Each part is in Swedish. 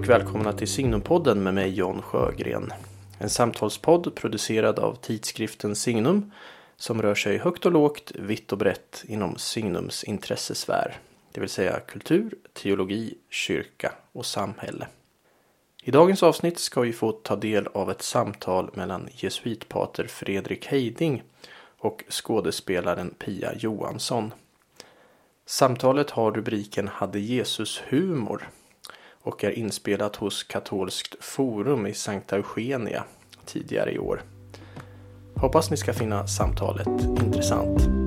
Hej och välkomna till Signumpodden med mig John Sjögren. En samtalspodd producerad av tidskriften Signum som rör sig högt och lågt, vitt och brett inom Signums intressesfär. Det vill säga kultur, teologi, kyrka och samhälle. I dagens avsnitt ska vi få ta del av ett samtal mellan jesuitpater Fredrik Heiding och skådespelaren Pia Johansson. Samtalet har rubriken Hade Jesus humor? Och är inspelat hos Katolskt Forum i Sankta Eugenia tidigare i år. Hoppas ni ska finna samtalet intressant.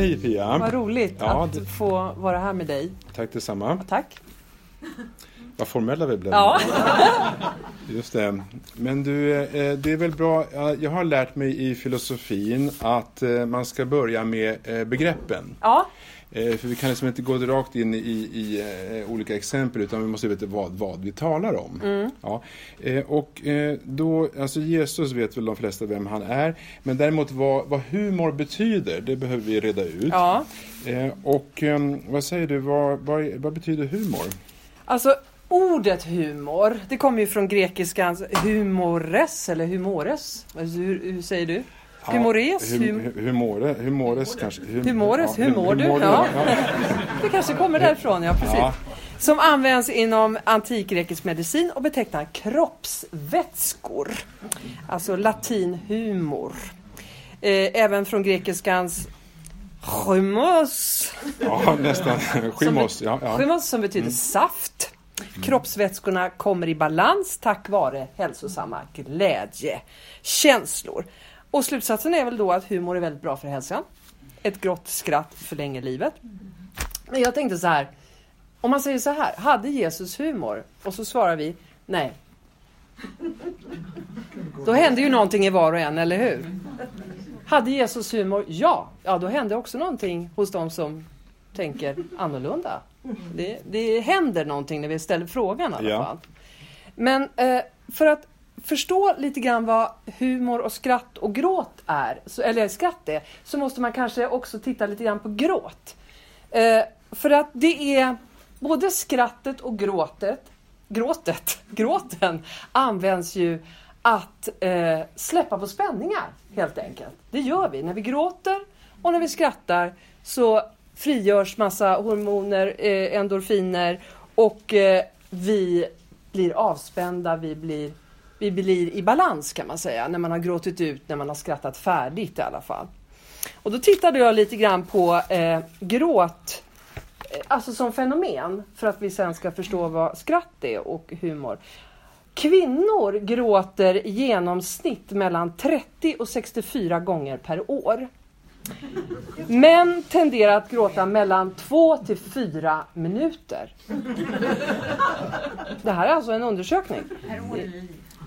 Hej Pia! Vad roligt Ja, att det- få vara här med dig. Tack detsamma. Tack! Vad formella vi blev. Ja, Just det. Men du, eh, det är väl bra. ja, Jag har lärt mig i filosofin att eh, man ska börja med eh, begreppen. ja. Eh, För vi kan liksom inte gå rakt in i, i eh, olika exempel utan vi måste veta vad, vad vi talar om. Mm. Ja. Eh, Och då, alltså Jesus vet väl de flesta vem han är. Men däremot vad, vad humor betyder, det behöver vi reda ut. ja. Och eh, vad säger du, vad, vad, vad betyder humor? Alltså ordet humor, det kommer ju från grekiskans humores eller humores. Hur, hur säger du? Humores? Hum, Hum, hu- humore, humores kanske. Hum, Humores, hur mår du? Ja. ja. det kanske kommer därifrån, ja precis. Ja. Som används inom antikgrekisk medicin och betecknar kroppsvätskor. Alltså latin humor. Eh, även från grekiskans chymos. ja, nästan. Skimos. Ja, ja. Skimos som betyder saft. Kroppsvätskorna kommer i balans tack vare hälsosamma glädjekänslor. Och slutsatsen är väl då att humor är väldigt bra för hälsan. Ett grått skratt förlänger livet. Men jag tänkte så här. Om man säger så här, hade Jesus humor? Och så svarar vi nej. Då händer ju någonting i var och en, eller hur? Hade Jesus humor? Ja. Ja, då hände också någonting hos de som tänker annorlunda. Det, det händer någonting när vi ställer frågan i alla Ja. fall. Men eh, för att förstå lite grann vad humor och skratt och gråt är, så, eller skratt är, så måste man kanske också titta lite grann på gråt. Eh, för att det är både skrattet och gråtet, gråtet, gråten används ju att eh, släppa på spänningar helt enkelt. Det gör vi. När vi gråter och när vi skrattar så frigörs massa hormoner, eh, endorfiner och eh, vi blir avspända, vi blir, vi blir i balans kan man säga när man har gråtit ut, när man har skrattat färdigt i alla fall. Och då tittade jag lite grann på eh, gråt, eh, alltså som fenomen, för att vi sen ska förstå vad skratt är och humor. Kvinnor gråter i genomsnitt mellan 30 och 64 gånger per år. Män tenderar att gråta mellan 2 till 4 minuter. Det här är alltså en undersökning.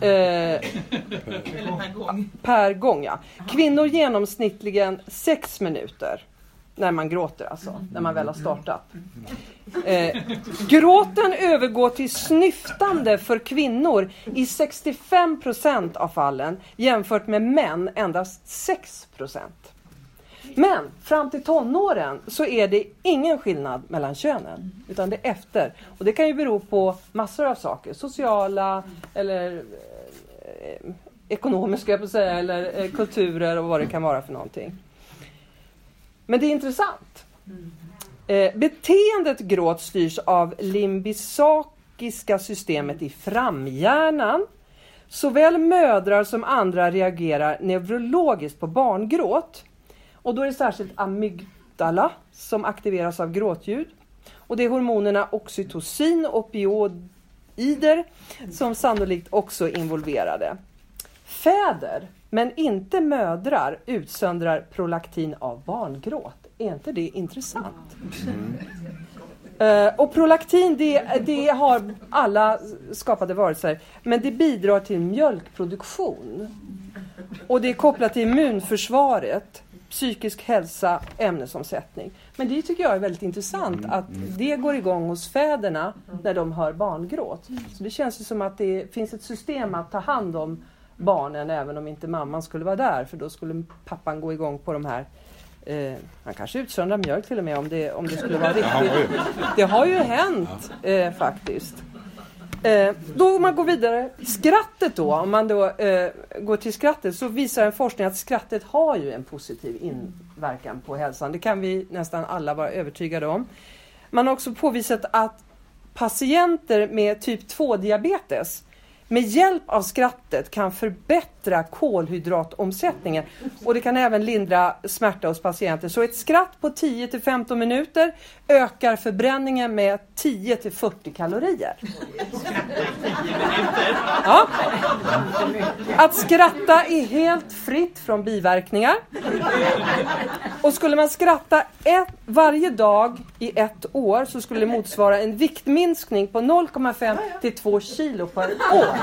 Eh, per gång, ja. Kvinnor genomsnittligen 6 minuter. När man gråter alltså, när man väl har startat. Eh, gråten övergår till snyftande för kvinnor i 65 procent av fallen jämfört med män endast 6 procent. Men fram till tonåren så är det ingen skillnad mellan könen. Utan det är efter. Och det kan ju bero på massor av saker. Sociala eller eh, ekonomiska, jag på säga, eller eh, kulturer och vad det kan vara för någonting. Men det är intressant. Eh, beteendet gråt styrs av limbisakiska systemet i framhjärnan. Såväl mödrar som andra reagerar neurologiskt på barngråt. Och då är det särskilt amygdala som aktiveras av gråtljud. Och det är hormonerna oxytocin och opioider som sannolikt också är involverade. Fäder, men inte mödrar, utsöndrar prolaktin av barngråt. Är inte det intressant? Eh, och prolaktin, det, det har alla skapade varelser, men det bidrar till mjölkproduktion. och det är kopplat till immunförsvaret, psykisk hälsa, ämnesomsättning. Men det tycker jag är väldigt intressant att det går igång hos fäderna när de hör barngråt. Så det känns ju som att det finns ett system att ta hand om barnen även om inte mamman skulle vara där för då skulle pappan gå igång på de här Eh, han kanske utsöndrar mjölk till och med om det, om det skulle vara riktigt. Det har ju hänt eh, faktiskt. Eh, då om man går vidare, skrattet då, om man då eh, går till skrattet så visar en forskning att skrattet har ju en positiv inverkan på hälsan. Det kan vi nästan alla vara övertygade om. Man har också påvisat att patienter med typ 2-diabetes med hjälp av skrattet kan förbättra kolhydratomsättningen och det kan även lindra smärta hos patienter. Så ett skratt på 10 till 15 minuter ökar förbränningen med 10 till 40 kalorier. Ja. Att skratta är helt fritt från biverkningar. Och skulle man skratta ett, varje dag i ett år så skulle det motsvara en viktminskning på 0,5 till 2 kilo per år.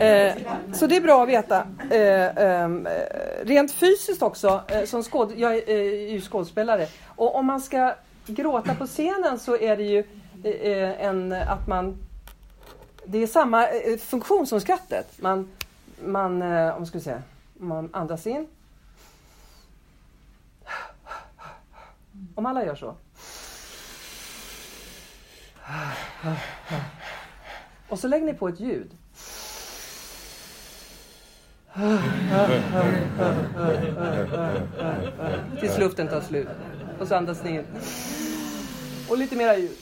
Eh, så det är bra att veta. Eh, ehm, eh, rent fysiskt också, eh, som skåd jag är eh, ju skådespelare. Och om man ska gråta på scenen så är det ju eh, eh en, att man... Det är samma eh, funktion som skrattet. Man, man, eh, om man ska säga, man andas in. Om alla gör så. Och så lägger ni på ett ljud. Tills luften tar slut. Och så andas ni in. Och lite mera ljud.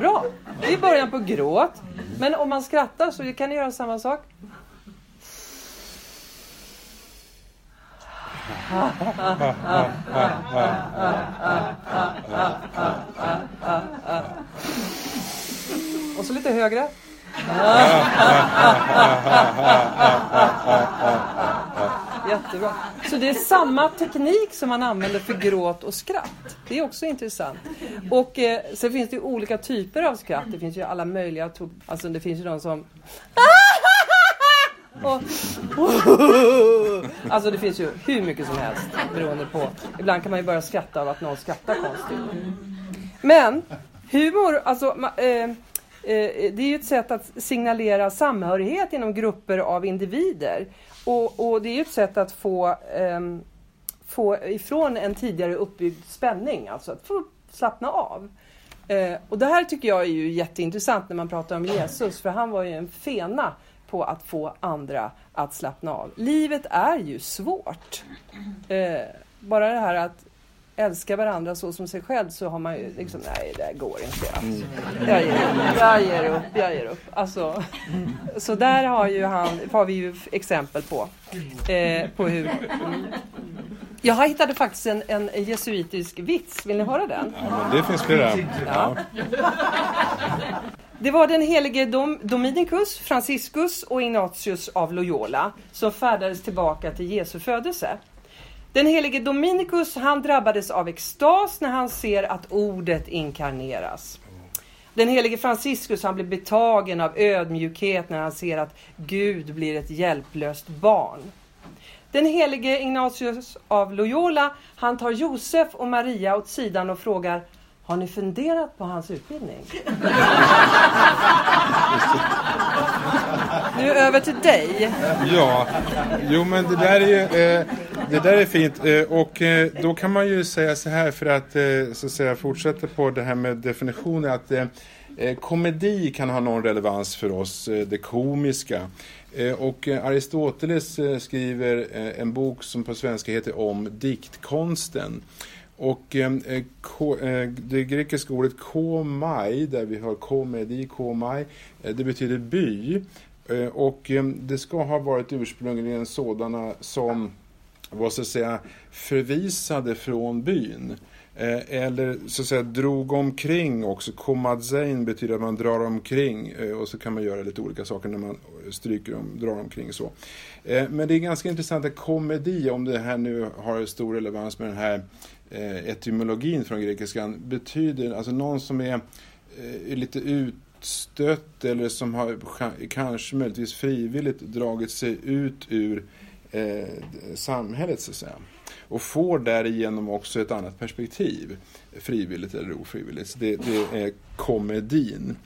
Bra! Det är början på gråt. Men om man skrattar så kan ni göra samma sak. Lite högre. Jättebra. Så det är samma teknik som man använder för gråt och skratt. Det är också intressant. Och eh, sen finns det olika typer av skratt. Det finns ju alla möjliga. Alltså det finns ju de som och, alltså det finns ju hur mycket som helst beroende på. Ibland kan man ju börja skratta av att någon skrattar konstigt. Men humor, alltså eh, eh, Eh, det är ju ett sätt att signalera samhörighet inom grupper av individer. Och, och det är ju ett sätt att få, um, få ifrån en tidigare uppbyggd spänning, alltså att få slappna av. Uh, och det här tycker jag är ju jätteintressant när man pratar om Jesus, för han var ju en fena på att få andra att slappna av. Livet är ju svårt. Uh, bara det här att älska varandra så som sig själv så har man ju liksom, nej det går inte. Alltså. Jag, ger upp, jag ger upp, jag ger upp. Alltså, så där har, ju han, har vi ju exempel på. Eh, på hur, jag hittade faktiskt en, en jesuitisk vits, vill ni höra den? Ja, det finns flera. Ja. Det var den helige Dom, Dominicus, Franciscus och Ignatius av Loyola som färdades tillbaka till Jesu födelse. Den helige Dominikus han drabbades av extas när han ser att ordet inkarneras. Den helige Franciscus han blir betagen av ödmjukhet när han ser att Gud blir ett hjälplöst barn. Den helige Ignatius av Loyola han tar Josef och Maria åt sidan och frågar har ni funderat på hans utbildning? nu över till dig. Ja, jo men det där är ju eh, det där är fint eh, och eh, då kan man ju säga så här för att eh, så att säga fortsätta på det här med definitioner att komedi kan ha någon relevans för oss, det komiska. Och Aristoteles skriver en bok som på svenska heter Om diktkonsten. Och det grekiska ordet komai, där vi har komedi, komai, det betyder by. Och det ska ha varit ursprungligen sådana som var så att säga förvisade från byn. Eh, eller så att säga drog omkring också. Komadzein betyder att man drar omkring eh, och så kan man göra lite olika saker när man stryker om, drar omkring så. Eh, men det är ganska intressant att komedi, om det här nu har stor relevans med den här etymologin från grekiskan betyder alltså någon som är, är lite utstött eller som har kanske möjligtvis frivilligt dragit sig ut ur eh, samhället så att säga. Och får därigenom också ett annat perspektiv, frivilligt eller ofrivilligt. Så det, det är komedin.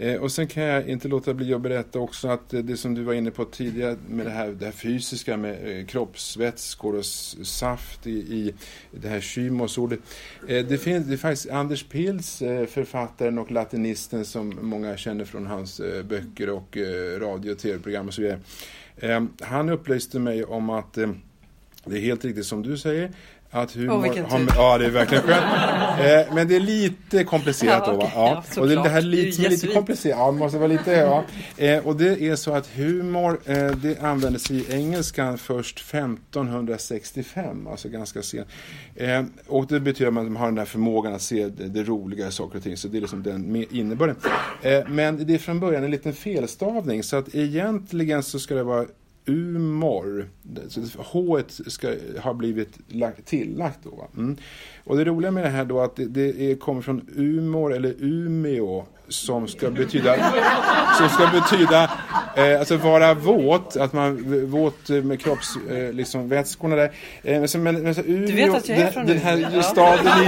Eh, och sen kan jag inte låta bli att berätta också att det som du var inne på tidigare med det här, det här fysiska med eh, kroppsvätskor och saft i, i det här kymosordet. Eh, det, finns, det är faktiskt Anders Pils, eh, författaren och latinisten som många känner från hans eh, böcker och eh, radio och tv-program och så vidare. Ehm, han upplyste mig om att ehm, det är helt riktigt som du säger att humor... Oh, har, ja, det är verkligen skönt. eh, men det är lite komplicerat ja, då, va? Ja. ja och det, det här lite, är lite komplicerat. Ja, måste vara lite, ja. Eh, och det är så att humor, eh, det användes i engelskan först 1565, alltså ganska sent. Eh, och det betyder att man har den här förmågan att se det, det roliga i saker och ting, så det är liksom den innebörden. Eh, men det är från början en liten felstavning, så att egentligen så ska det vara Umor. H ska ha blivit tillagt då. Mm. Och det roliga med det här då att det, det kommer från Umor eller Umeå som ska betyda, som ska betyda eh, alltså vara våt, att man våt med kroppsvätskorna eh, liksom, där. Eh, men, men, men, Umeå, du vet att jag är från den, här ja. staden i,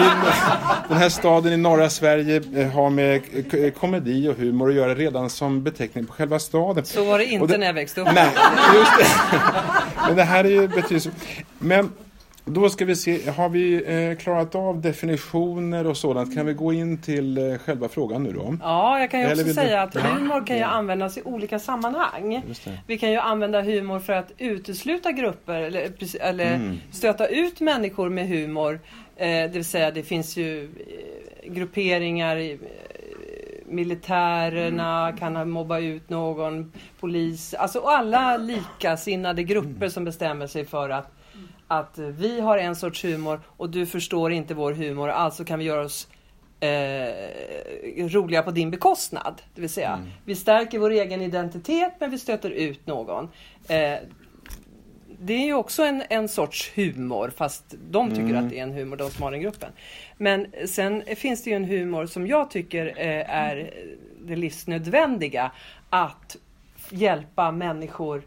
den här staden i norra Sverige eh, har med komedi och humor att göra redan som beteckning på själva staden. Så var det inte det, när jag växte upp. Nej, just det. Men det här är ju betydelse. Men då ska vi se, har vi eh, klarat av definitioner och sådant? Kan vi gå in till eh, själva frågan nu då? Ja, jag kan ju också säga du... att humor kan ju användas i olika sammanhang. Vi kan ju använda humor för att utesluta grupper eller, eller mm. stöta ut människor med humor. Eh, det vill säga det finns ju eh, grupperingar i, eh, militärerna mm. kan mobba ut någon, polis, alltså alla likasinnade grupper som bestämmer sig för att att vi har en sorts humor och du förstår inte vår humor, alltså kan vi göra oss eh, roliga på din bekostnad. Det vill säga, mm. vi stärker vår egen identitet men vi stöter ut någon. Eh, det är ju också en, en sorts humor, fast de tycker mm. att det är en humor, de som har den gruppen. Men sen finns det ju en humor som jag tycker eh, är det livsnödvändiga, att hjälpa människor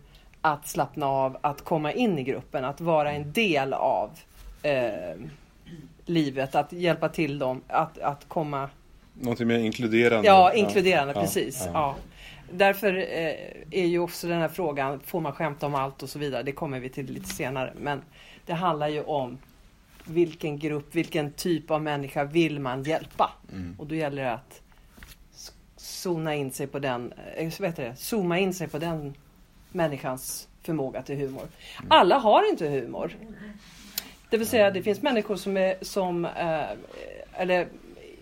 att slappna av, att komma in i gruppen, att vara en del av eh, livet, att hjälpa till dem att, att komma... Någonting mer inkluderande. Ja, inkluderande, ja, precis. Ja, ja. Därför eh, är ju också den här frågan, får man skämta om allt och så vidare, det kommer vi till lite senare. Men det handlar ju om vilken grupp, vilken typ av människa vill man hjälpa? Mm. Och då gäller det att zona in sig på den, äh, vet det, zooma in sig på den människans förmåga till humor. Alla har inte humor. Det vill säga det finns människor som är som, eh, eller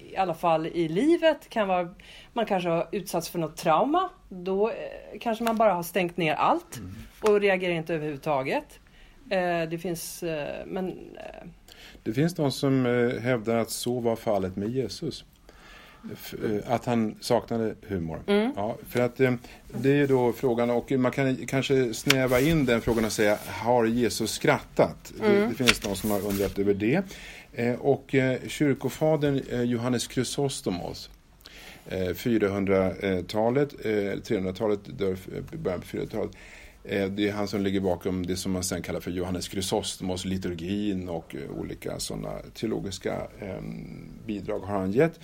i alla fall i livet kan vara, man kanske har utsatts för något trauma. Då eh, kanske man bara har stängt ner allt och reagerar inte överhuvudtaget. Eh, det finns, eh, men... Eh, det finns de som eh, hävdar att så var fallet med Jesus. Eh, att han saknade humor. Mm. Ja, för att eh, det är ju då frågan, och man kan kanske snäva in den frågan och säga, har Jesus skrattat? Mm. Det, det, finns någon som har undrat över det. Eh, och kyrkofadern Johannes Chrysostomos 400-talet, 300-talet, dör början på 400-talet. Det är han som ligger bakom det som man sen kallar för Johannes Chrysostomos liturgin och olika sådana teologiska bidrag har han gett.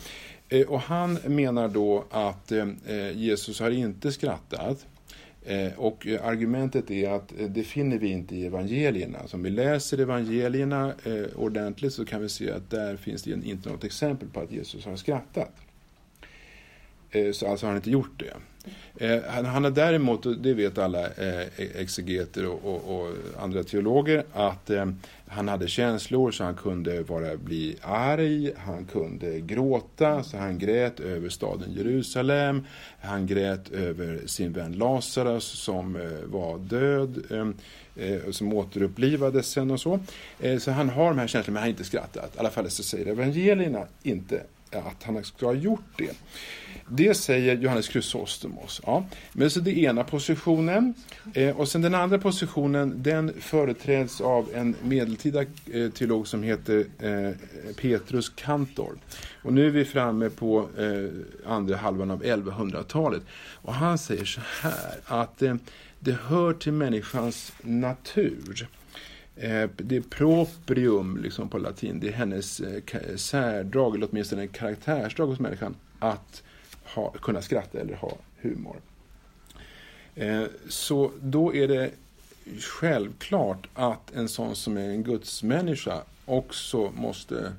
Eh, och han menar då att eh, eh, Jesus har inte skrattat. Och argumentet är att det finner vi inte i evangelierna. Så om vi läser evangelierna ordentligt så kan vi se att där finns det inte något exempel på att Jesus har skrattat. Så alltså har han inte gjort det. Eh, han, han har däremot, det vet alla eh, e- exegeter och, och, och, andra teologer, att eh, han hade känslor så han kunde vara, bli arg, han kunde gråta, så han grät över staden Jerusalem, han grät över sin vän Lazarus som eh, var död, eh, eh som återupplivades sen och så. Eh, så han har de här känslorna, men han har inte skrattat. I alla fall så säger evangelierna inte att han ska ha gjort det det säger Johannes Chrysostomos. Ja. Men så det ena positionen. Eh, och sen den andra positionen den företräds av en medeltida eh, teolog som heter eh, Petrus Kantor. Och nu är vi framme på eh, andra halvan av 1100-talet. Och han säger så här att eh, det hör till människans natur eh, det är proprium liksom på latin, det är hennes eh, särdrag, eller åtminstone en karaktärsdrag hos människan, att ha, kunna skratta eller ha humor. Eh, så då är det självklart att en sån som är en gudsmänniska också måste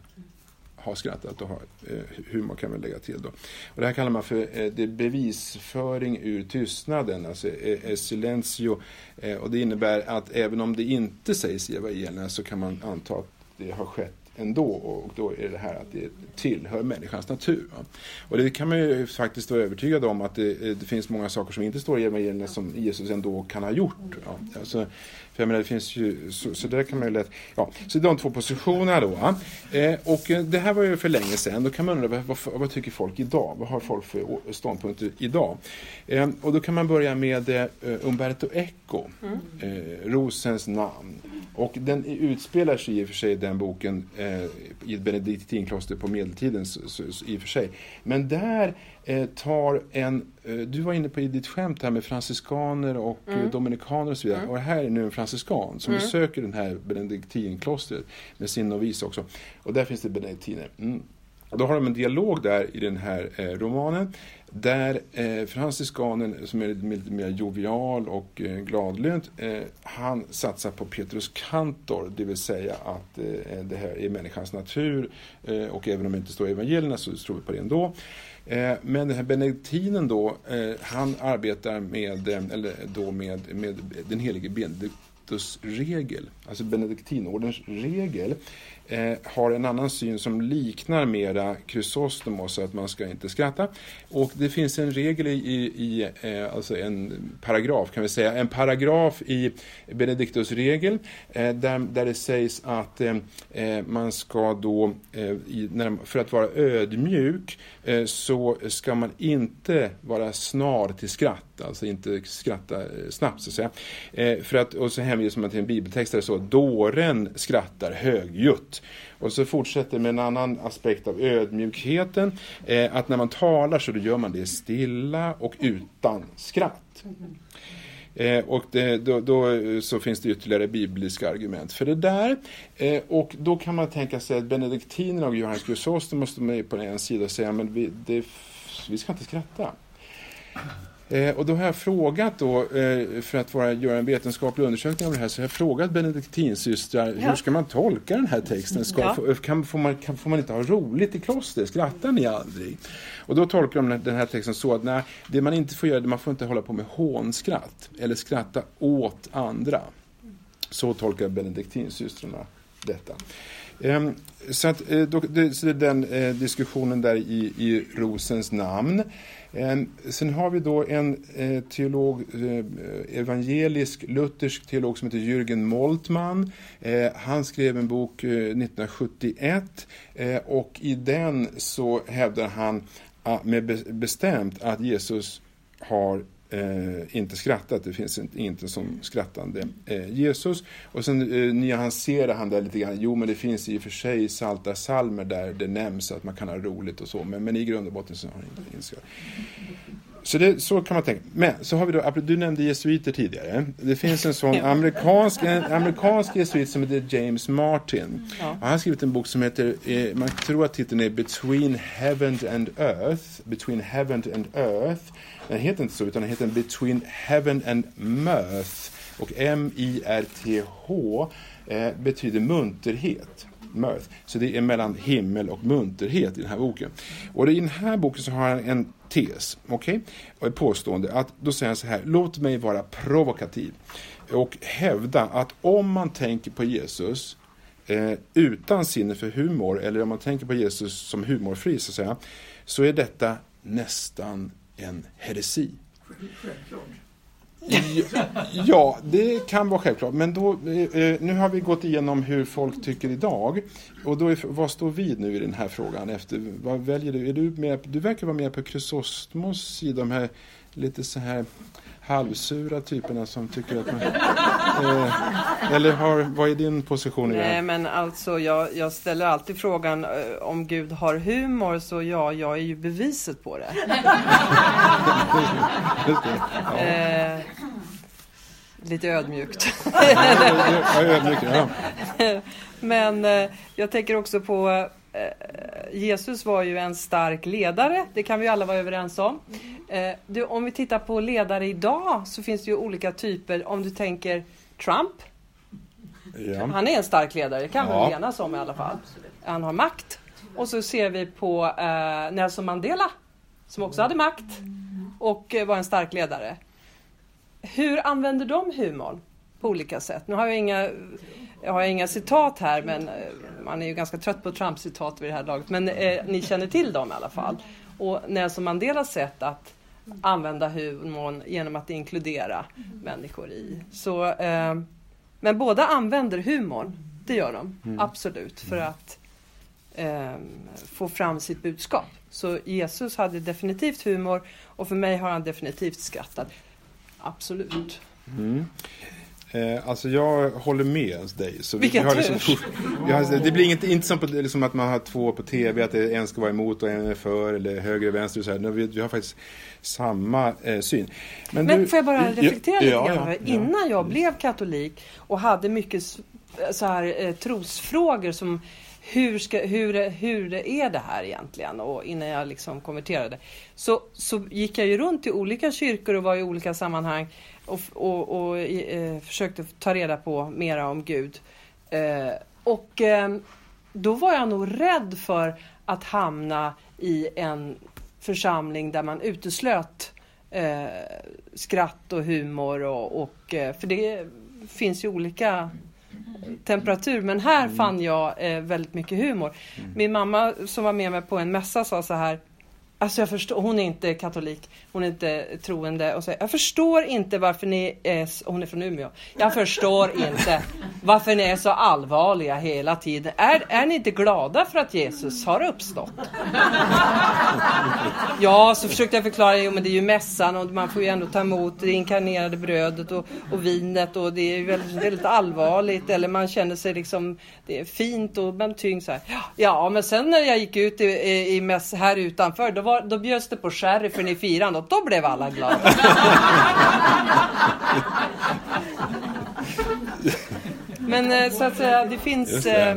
ha skrattat och ha eh, humor kan man lägga till. Då. Och det här kallar man för eh, det bevisföring ur tystnaden, alltså eh, eh silencio. Eh, och det innebär att även om det inte sägs i evangelierna så kan man anta att det har skett ändå och då är det här att det tillhör människans natur. Va? Och det kan man ju faktiskt vara övertygad om att det, eh, det finns många saker som inte står i evangelierna som Jesus ändå kan ha gjort. Ja. Alltså, för jag menar, det finns ju, så, så där kan man ju lätt, ja, så de två positionerna då. Eh, och eh, det här var ju för länge sedan, då kan man undra vad, vad, vad tycker folk idag? Vad har folk för ståndpunkter idag? Eh, och då kan man börja med eh, Umberto Eco, mm. eh, Rosens namn. Och den utspelar sig i och för sig den boken eh, i ett benediktinkloster på medeltiden så, så, i och för sig. Men där tar en, eh, du var inne på i ditt skämt här med franciskaner och eh, mm. dominikaner och så vidare. Mm. Och här är nu en franciskan som mm. besöker den här benediktinklostret med sin novis också. Och där finns det benediktiner. Mm. Och då har de en dialog där i den här eh, romanen där eh, franciskanen som är lite mer jovial och eh, gladlynt, eh, han satsar på Petrus Kantor, det vill säga att eh, det här är människans natur eh, och även om det inte står i evangelierna så tror vi på det ändå. Eh, men den här benediktinen då, eh, han arbetar med, eh, eller då med, med den helige Benediktus regel, alltså benediktinordens regel eh, har en annan syn som liknar mera Chrysostomos, att man ska inte skratta. Och det finns en regel i, i eh, alltså en paragraf kan vi säga, en paragraf i Benediktus regel eh, där, där det sägs att eh, eh, man ska då, eh, i, när, för att vara ödmjuk, så ska man inte vara snar till skratt, alltså inte skratta snabbt så att säga. för att, och så hänvisar man till en bibeltext där det står dåren skrattar högljutt. Och så fortsätter med en annan aspekt av ödmjukheten. Eh, att när man talar så gör man det stilla och utan skratt. Eh, och det, då, då, eh, så finns det ytterligare bibliska argument för det där. Eh, och då kan man tänka sig att benediktinerna och Johannes Chrysostom måste man på en sida säga men vi, det, vi ska inte skratta. Eh, och då har jag frågat då, eh, för att vara, göra en vetenskaplig undersökning av det här, så har jag frågat benediktinsystrar, ja. hur ska man tolka den här texten? Ska, ja. kan, får, man, kan, får man inte ha roligt i kloster? Skrattar ni aldrig? Och då tolkar de den här texten så att nej, det man inte får göra, man får inte hålla på med hånskratt, eller skratta åt andra. Så tolkar benediktinsystrarna detta. Ehm, så, att, eh, då, det, så det är den eh, diskussionen där i, i Rosens namn. Ehm, sen har vi då en eh, teolog, evangelisk luthersk teolog som heter Jürgen Moltmann. Han skrev en bok 1971 och i den så hävdar han ah, med bestämt att Jesus har eh, inte skrattat. Det finns inte, inte som skrattande eh, Jesus. Och sen eh, nyanserar han det lite grann. Jo, men det finns i och för sig salta salmer där det nämns att man kan ha roligt och så. Men, men i grund och botten så har han inte inskratt. Så, det, så kan man tänka. Men så har vi då, du nämnde jesuiter tidigare. Det finns en sån amerikansk, en amerikansk jesuit som heter James Martin. Ja. Han har skrivit en bok som heter, eh, man tror att titeln är Between Heaven and Earth. Between Heaven and Earth. Den heter inte så, utan den heter Between Heaven and Mirth. Och M-I-R-T-H eh, betyder munterhet. Mirth. Så det är mellan himmel och munterhet i den här boken. Och i den här boken så har han en tes, okej? Okay? Ett påstående att då säger han så här, låt mig vara provokativ och hävda att om man tänker på Jesus eh, utan sinne för humor eller om man tänker på Jesus som humorfri så att säga, så är detta nästan en heresi. Ja, det kan vara självklart. Men då, eh, eh, nu har vi gått igenom hur folk tycker idag. Och då är, vad står vi nu i den här frågan? Efter, vad väljer du? Är du, med, du verkar vara mer på Chrysostomos sida, de här lite så här halvsura typerna som tycker att man... Eh, eller har, vad är din position i det Nej, här? men alltså jag, jag ställer alltid frågan eh, om Gud har humor, så ja, jag är ju beviset på det. Ja. Eh, lite ödmjukt. Ja, ödmjuk, ja. Men eh, jag tänker också på Jesus var ju en stark ledare, det kan vi alla vara överens om. Eh, du, om vi tittar på ledare idag så finns det ju olika typer. Om du tänker Trump, ja. han är en stark ledare, det kan vi Ja. väl enas om i alla fall. Han har makt. Och så ser vi på eh, Nelson Mandela, som också hade makt och eh, var en stark ledare. Hur använder de humorn på olika sätt? Nu har jag inga, jag har inga citat här, men eh, man är ju ganska trött på Trump-citat vid det här laget. Men eh, ni känner till dem i alla fall. Och Nelson Mandelas sätt att använda humorn genom att inkludera människor i. Så, eh, men båda använder humorn, det gör de. Absolut, för att eh, få fram sitt budskap. Så Jesus hade definitivt humor och för mig har han definitivt skrattat. Absolut. Mm. Eh, alltså jag håller med dig. Så vi Vilken har tur. liksom, vi har, det blir inte, inte som på, liksom att man har två på tv, att det en ska vara emot och en är för, eller höger och vänster. Och så här. Nu, vi, vi har faktiskt samma eh, syn. Men du- får jag bara Ja, reflektera lite grann? ja, ja. Innan jag blev katolik och hade mycket så här, eh, trosfrågor som hur, ska, hur, hur är det här egentligen? Och innan jag liksom konverterade. Så, så gick jag ju runt i olika kyrkor och var i olika sammanhang och, och, och eh, försökte ta reda på mera om Gud. Eh, och eh, då var jag nog rädd för att hamna i en församling där man uteslöt eh, skratt och humor och, och eh, för det finns ju olika temperatur men här fann jag eh, väldigt mycket humor. Min mamma som var med mig på en mässa sa så här Alltså jag förstår, hon är inte katolik, hon är inte troende och så, jag förstår inte varför ni är, hon är från Umeå, jag förstår inte varför ni är så allvarliga hela tiden. Är, är ni inte glada för att Jesus har uppstått? Ja, så försökte jag förklara, jo men det är ju mässan och man får ju ändå ta emot det inkarnerade brödet och, och vinet och det är ju väldigt, väldigt allvarligt eller man känner sig liksom, det är fint och man tyngs så här. Ja, men sen när jag gick ut i, i, i mäss här utanför, då, var, då bjöds det på sherry för ni firande och då blev alla glada. Men eh, så att säga, det finns det. eh,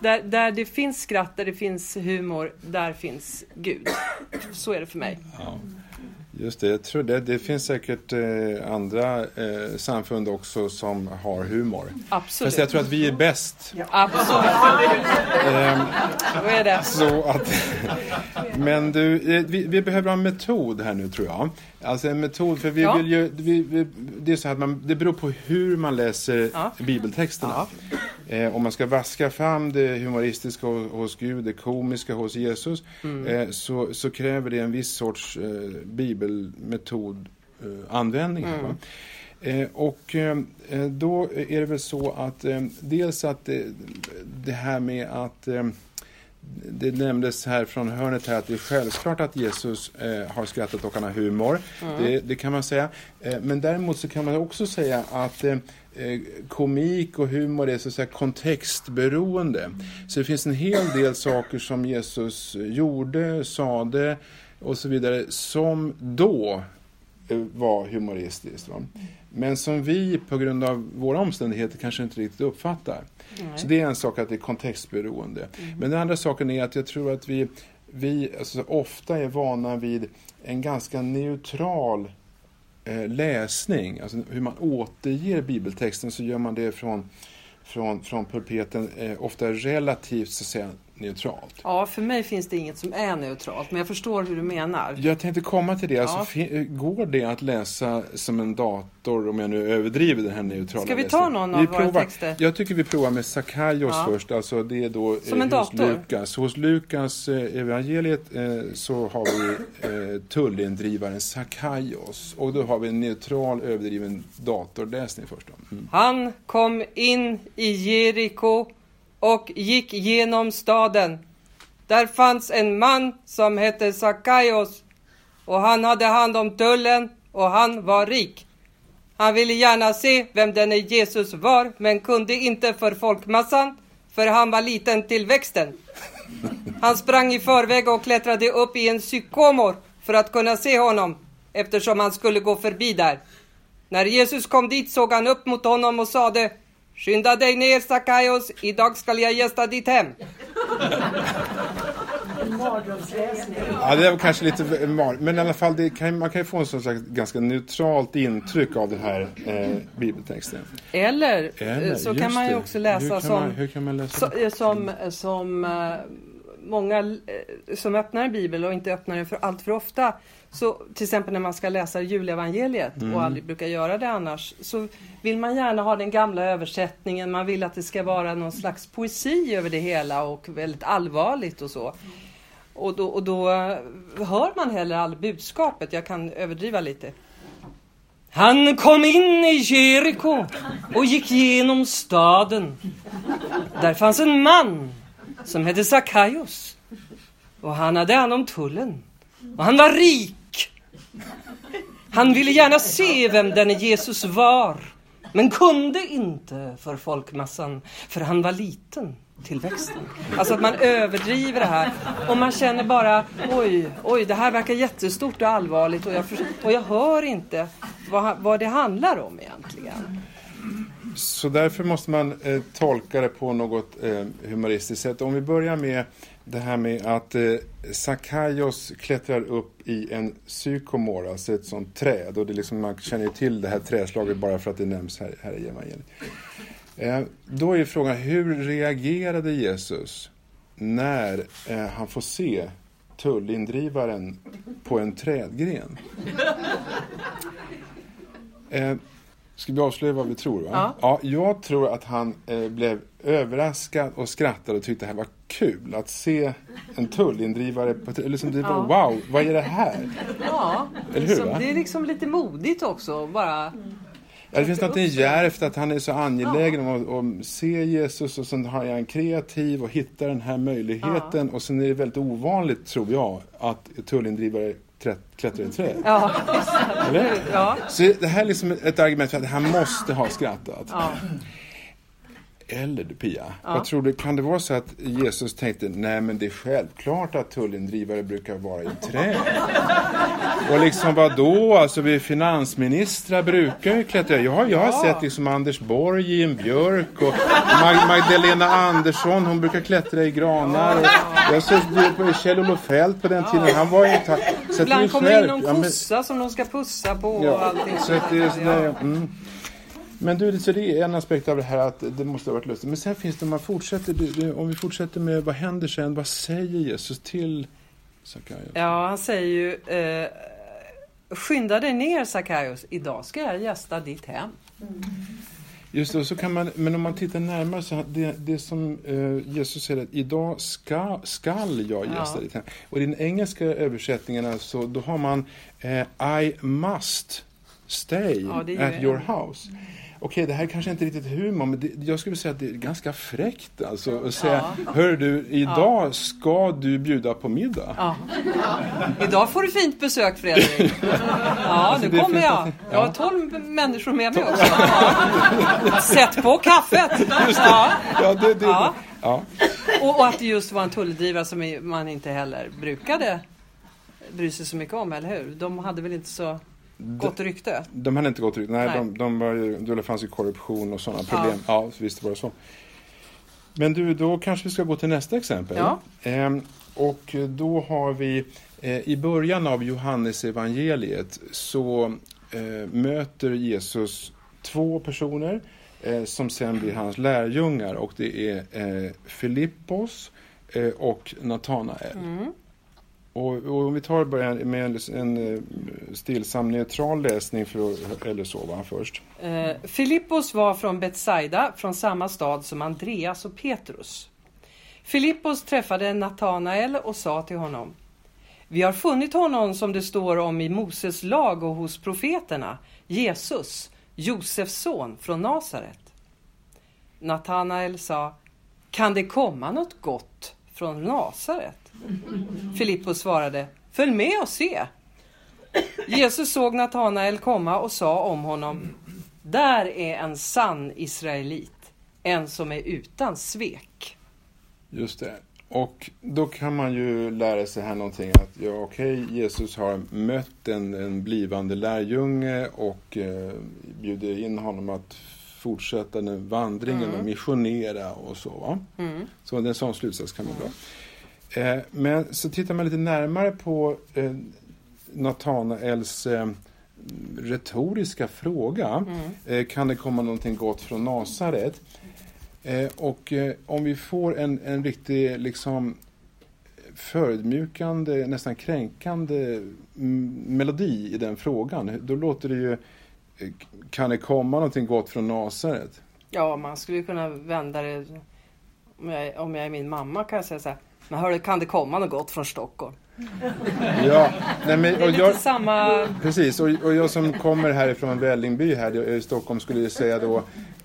där, där det finns skratt, där det finns humor, där finns Gud. Så är det för mig. Just det, jag tror det. Det finns säkert eh, andra eh, samfund också som har humor. Absolut. Fast jag tror att vi är bäst. Absolut. Ehm, Så är det. så att, men du, eh, vi, vi behöver en metod här nu tror jag. Alltså en metod, för vi Ja. vill ju, vi, vi, det är så att man, det beror på hur man läser Ja. bibeltexterna. Eh, om man ska vaska fram det humoristiska hos, Gud, det komiska hos Jesus, Mm. eh, så, så kräver det en viss sorts eh, bibelmetod eh, användning. va? Eh, och eh, då är det väl så att dels att det, det här med att det nämndes här från hörnet här att det är självklart att Jesus eh, har skrattat och han har humor. Det, det kan man säga. Eh, men däremot så kan man också säga att eh, komik och humor är så att säga kontextberoende. Så det finns en hel del saker som Jesus gjorde, sade och så vidare som då eh, var humoristiskt. Va? Men som vi på grund av våra omständigheter kanske inte riktigt uppfattar. Så det är en sak att det är kontextberoende. Men den andra saken är att jag tror att vi, vi alltså, ofta är vana vid en ganska neutral eh, Eh, läsning. Alltså hur man återger bibeltexten så gör man det från, från, från pulpeten eh, ofta relativt så att säga, neutralt. Ja, för mig finns det inget som är neutralt, men jag förstår hur du menar. Jag tänkte komma till det. Ja. Alltså, går det att läsa som en dator, om jag nu överdriver den här neutrala Ska vi ta någon av vi våra provar. texter? Jag tycker vi provar med Sakaios Ja. först. Alltså det är då eh, Som en hos dator. Lukas. Hos Lukas eh, evangeliet eh, så har vi eh, tullindrivaren Sakaios. Och då har vi en neutral överdriven datorläsning först. Mm. Han kom in i Jeriko och gick genom staden. Där fanns en man som hette Sakaios och han hade hand om tullen och han var rik. Han ville gärna se vem denne Jesus var men kunde inte för folkmassan för han var liten till växten. Han sprang i förväg och klättrade upp i en sykomor för att kunna se honom eftersom han skulle gå förbi där. När Jesus kom dit såg han upp mot honom och sade Skynda dig ner Sakaios, idag skall jag gästa ditt hem. Ja, det väl kanske lite mar- men i alla fall kan, man kan ju få en sån slags ganska neutralt intryck av den här eh, bibeltexten. Eller, Eller, eh, så just kan man ju också läsa hur kan som, Man, hur kan man läsa så, det? som, som eh, många eh, som öppnar en bibel och inte öppnar den för allt för ofta. Så till exempel när man ska läsa julevangeliet Mm. och aldrig brukar göra det annars. Så vill man gärna ha den gamla översättningen. Man vill att det ska vara någon slags poesi över det hela och väldigt allvarligt och så. Och då, och då hör man heller aldrig budskapet. Jag kan överdriva lite. Han kom in i Jeriko och gick genom staden. Där fanns en man som hette Sakaios. Och han hade hand om tullen. Och han var rik. Han ville gärna se vem denne Jesus var. Men kunde inte för folkmassan, för han var liten till växten. Alltså att man överdriver det här. Och man känner bara, oj, oj, det här verkar jättestort och allvarligt och jag, och jag hör inte vad, vad det handlar om egentligen. Så därför måste man eh, tolka det på något eh, humoristiskt sätt. Om vi börjar med det här med att eh, Sakaios klättrar upp i en sykomor, alltså ett sånt träd. Och det är liksom, man känner ju till det här träslaget bara för att det nämns här, här i evangeliet. Eh, då är frågan, hur reagerade Jesus när eh, han får se tullindrivaren på en trädgren? Eh, Ska vi avslöja vad vi tror? Va? Ja. jag tror att han eh, blev överraskad och skrattade och tyckte det här var kul. Att se en tullindrivare på eller liksom det var, Ja. Wow, vad är det här? Ja, Eller hur, så va? det är liksom lite modigt också. Bara, Ja, det finns något djärvt att han är så angelägen om att, att se Jesus och sen har han kreativ och hittar den här möjligheten. Och sen är det väldigt ovanligt, tror jag, att tullindrivare klättrar i träd. ja, Eller? ja, Så det här är liksom ett argument för att han måste ha skrattat. ja. Eller du Pia, vad tror du, kan det vara så att Jesus tänkte, nej men det är självklart att tullindrivare brukar vara i träd. Och liksom vad då? alltså vi finansministrar brukar ju klättra. Jag har, jag har Ja. sett liksom Anders Borg i en björk och Mag- Magdalena Andersson, hon brukar klättra i granar. Och jag på Kjell-Olof Feldt på den tiden, han var ju är Ibland kommer det in någon ja, men- kossa som de ska pussa på och Ja, allting så det är Ja. mm. Men du, så det är en aspekt av det här att det måste ha varit lustigt. Men sen finns det, om, man fortsätter, det- det- om vi fortsätter med vad händer sen? Vad säger Jesus till Sakaios? Ja, han säger ju eh, Skynda dig ner Sakaios, idag ska jag gästa ditt hem. Just det, så kan man, men om man tittar närmare så det, det som eh, Jesus säger att idag ska, skall jag gästa Ja. ditt hem. Och i den engelska översättningen alltså, då har man eh, I must stay Ja, at your house. Okej, det här kanske inte är riktigt humor, men det, jag skulle säga att det är ganska fräckt alltså. Att säga, hör du, idag ska du bjuda på middag. Ja. Idag får du fint besök Fredrik. Ja, nu det kommer jag. Jag har tolv människor med mig också. Ja. Sätt på kaffet! Ja. Ja, det, det, Ja. ja. Och, och att det just var en tulldrivare som man inte heller brukade bry sig så mycket om, eller hur? De hade väl inte så gott rykte? De hade inte gått ut. Nej, Nej. De, de var ju, det fanns ju korruption och sådana problem. Ja, så visst var det så. Men du, då kanske vi ska gå till nästa exempel. Ja. Ehm, och då har vi eh, i början av Johannes evangeliet så eh, möter Jesus två personer eh, som sen blir hans lärjungar och det är eh, Filippos eh, och Natanael. Och, och om vi tar början med en, en eh, stillsam neutral läsning för, eller så va, först. Eh, Filippos var från Betsaida, från samma stad som Andreas och Petrus. Filippos träffade Natanael och sa till honom Vi har funnit honom som det står om i Moses lag och hos profeterna, Jesus, Josefs son från Nasaret. Natanael sa Kan det komma något gott från Nasaret? Filippos svarade Följ med och se. Jesus såg Natanael komma och sa om honom Där är en sann israelit, en som är utan svek. Just det. Och då kan man ju lära sig här någonting att ja, okej, Jesus har mött en, en blivande lärjunge och eh, bjuder in honom att fortsätta den vandringen och missionera och så. Va? Så en sån slutsats kan man dra. Eh, men så tittar man lite närmare på eh, Natanaels eh, retoriska fråga. Eh, kan det komma någonting gott från Nasaret? Och om vi får en, en riktig liksom förödmjukande, nästan kränkande mm, melodi i den frågan, då låter det ju kan det komma någonting gott från Nasaret? Ja, man skulle kunna vända det. Om jag, om jag är min mamma kan jag säga så här. Men hörru, kan det komma något gott från Stockholm? Ja, nej men, och jag, samma... precis, och, och jag som kommer härifrån Vällingby här i Stockholm skulle ju säga då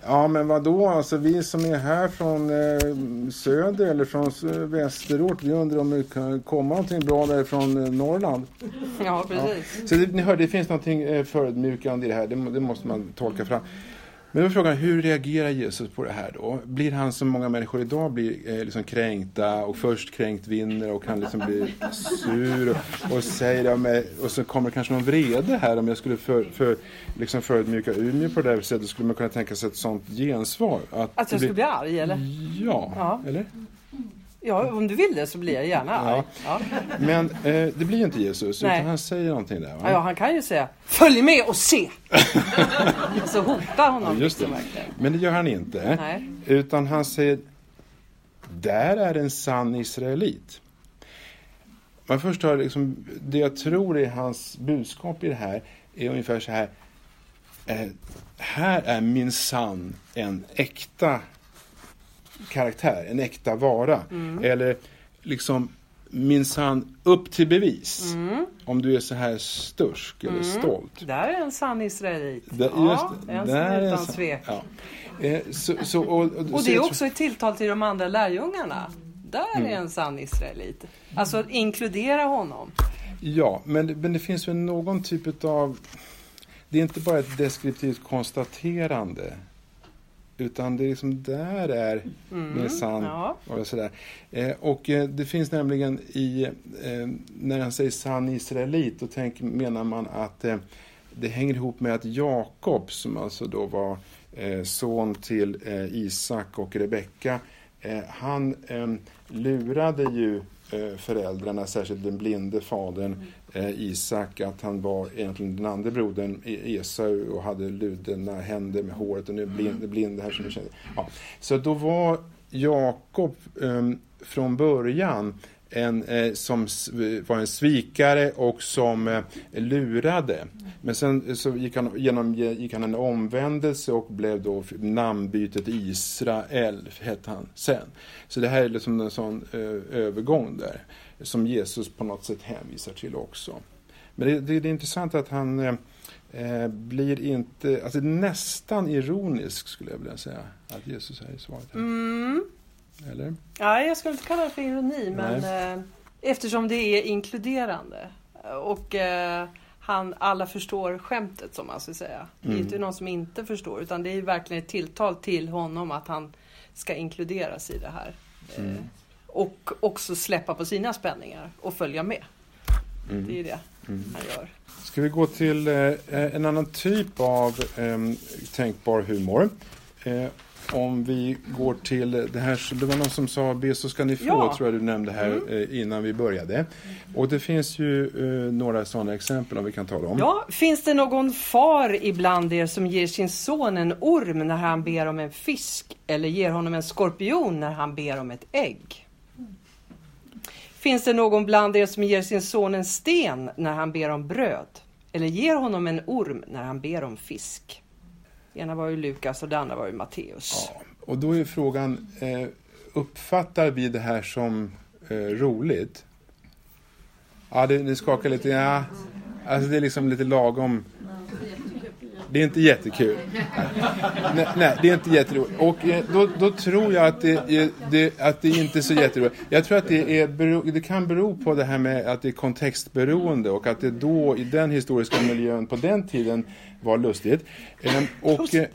Ja men vad då alltså vi som är här från eh, söder eller från västerort vi undrar om det kan komma någonting bra därifrån eh, Norrland. Ja, precis. Så det, ni hör, det finns någonting eh, förödmjukande i det här, det, det måste man tolka fram. Men då är frågan, hur reagerar Jesus på det här då? Blir han som många människor idag blir eh, liksom kränkta och först kränkt vinner och kan liksom bli sur och, och säger ja, men, och så kommer kanske någon vrede här om jag skulle för, för, liksom förödmjuka Umeå på det här sättet skulle man kunna tänka sig ett sånt gensvar. Att Att jag skulle bli arg eller? Ja, Ja. eller? Ja, om du vill det så blir jag gärna arg. Ja. Men eh, det blir inte Jesus, Nej. utan han säger någonting där. Va? Ja, ja, han kan ju säga Följ med och se! så hotar honom Ja, just det. liksom. Men det gör han inte. Nej. Utan han säger, där är en sann israelit. Man först har liksom, det jag tror är hans budskap i det här är ungefär så här. Eh, här är min sann en äkta karaktär, en äkta vara. Eller liksom min sann upp till bevis. Om du är så här stursk eller stolt. Där är en sann israelit. Där- ja, just- en där utan så- svek. Ja. Eh, så, så, och, och, Och det är jag tror- också ett tilltal till de andra lärjungarna. Där Mm. är en sann israelit. Alltså inkludera honom. Ja, men, men det finns väl någon typ av... Det är inte bara ett deskriptivt konstaterande. Utan det är liksom där är minsann ja. och sådär. Eh, och eh, det finns nämligen i, eh, när han säger sann israelit, då tänk, menar man att det hänger ihop med att Jakob, som alltså då var son till Isak och Rebecka, han lurade ju föräldrarna, särskilt den blinde fadern eh, Isak, att han var egentligen den andra brodern E- Esau och hade ludna händer med håret och nu blind, blind här som du känner. Ja. Så då var Jakob eh, från början en eh, som var en svikare och som eh, lurade. Men sen eh, så gick han, genom, gick han en omvändelse och blev då namnbytet Israel, hette han sen. Så det här är liksom en sån eh, övergång där, som Jesus på något sätt hänvisar till också. Men det, det, det är intressant att han eh, eh, blir inte, alltså nästan ironisk skulle jag vilja säga, att Jesus är i svaret. Här. Mm. Eller? Nej, jag skulle inte kalla det för ironi, men eh, eftersom det är inkluderande. Och eh, han, alla förstår skämtet som man ska säga. Det är Mm. inte någon som inte förstår, utan det är verkligen ett tilltal till honom att han ska inkluderas i det här. Eh, Mm. Och också släppa på sina spänningar och följa med. Mm. Det är det Mm. han gör. Ska vi gå till eh, en annan typ av eh, tänkbar humor. Eh, om vi går till det här, det var någon som sa be så ska ni få, Ja. tror jag du nämnde här Mm. eh, innan vi började. Och det finns ju eh, några sådana exempel om vi kan ta dem. Ja, finns det någon far ibland er som ger sin son en orm när han ber om en fisk eller ger honom en skorpion när han ber om ett ägg? Finns det någon bland er som ger sin son en sten när han ber om bröd? Eller ger honom en orm när han ber om fisk? Det ena var ju Lukas och det andra var ju Matteus. Ja, och då är frågan, eh, uppfattar vi det här som eh, roligt? Ja, det, det skakar lite. Ja, alltså det är liksom lite lagom. Det är inte jättekul. Nej, nej det är inte jätteroligt. Och eh, då, då tror jag att det, är, det, att det inte är så jätteroligt. Jag tror att det, är, det kan bero på det här med att det är kontextberoende och att det då i den historiska miljön på den tiden var lustigt. Ehm, och eh,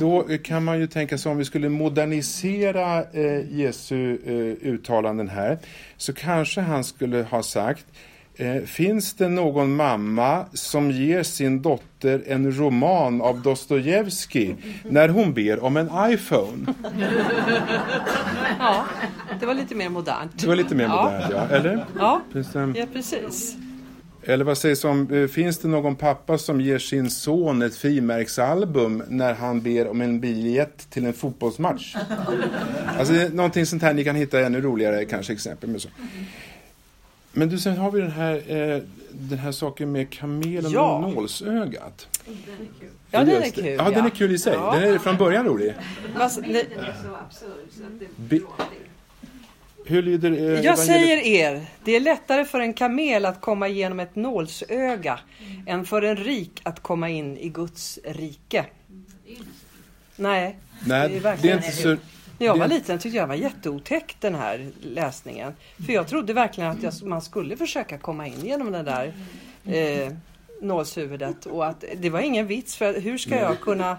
då kan man ju tänka sig om vi skulle modernisera eh, Jesu uttalanden här så kanske han skulle ha sagt finns det någon mamma som ger sin dotter en roman av Dostojevskij när hon ber om en iPhone? Ja, det var lite mer modernt. Det var lite mer modernt, ja. Eller? Ja, ja precis. Eller vad sägs om, eh, finns det någon pappa som ger sin son ett frimärksalbum när han ber om en biljett till en fotbollsmatch? Alltså, någonting sånt här ni kan hitta ännu roligare kanske exempel med så. Men du, sen har vi den här, eh, den här saken med kamelen ja. och nålsögat. Den är kul. Ja, den är kul. Ja, den är kul i sig. Ja. Den är från början rolig. Alltså, det... Be... Hur lyder eh, Jag evangeliet? säger er, det är lättare för en kamel att komma igenom ett nålsöga mm. än för en rik att komma in i Guds rike. Nej, Nej det är, det är inte så när jag var liten tyckte jag var jätteotäck den här läsningen. För jag trodde verkligen att jag, man skulle försöka komma in genom det där eh, nålshuvudet. Och att det var ingen vits för hur ska jag kunna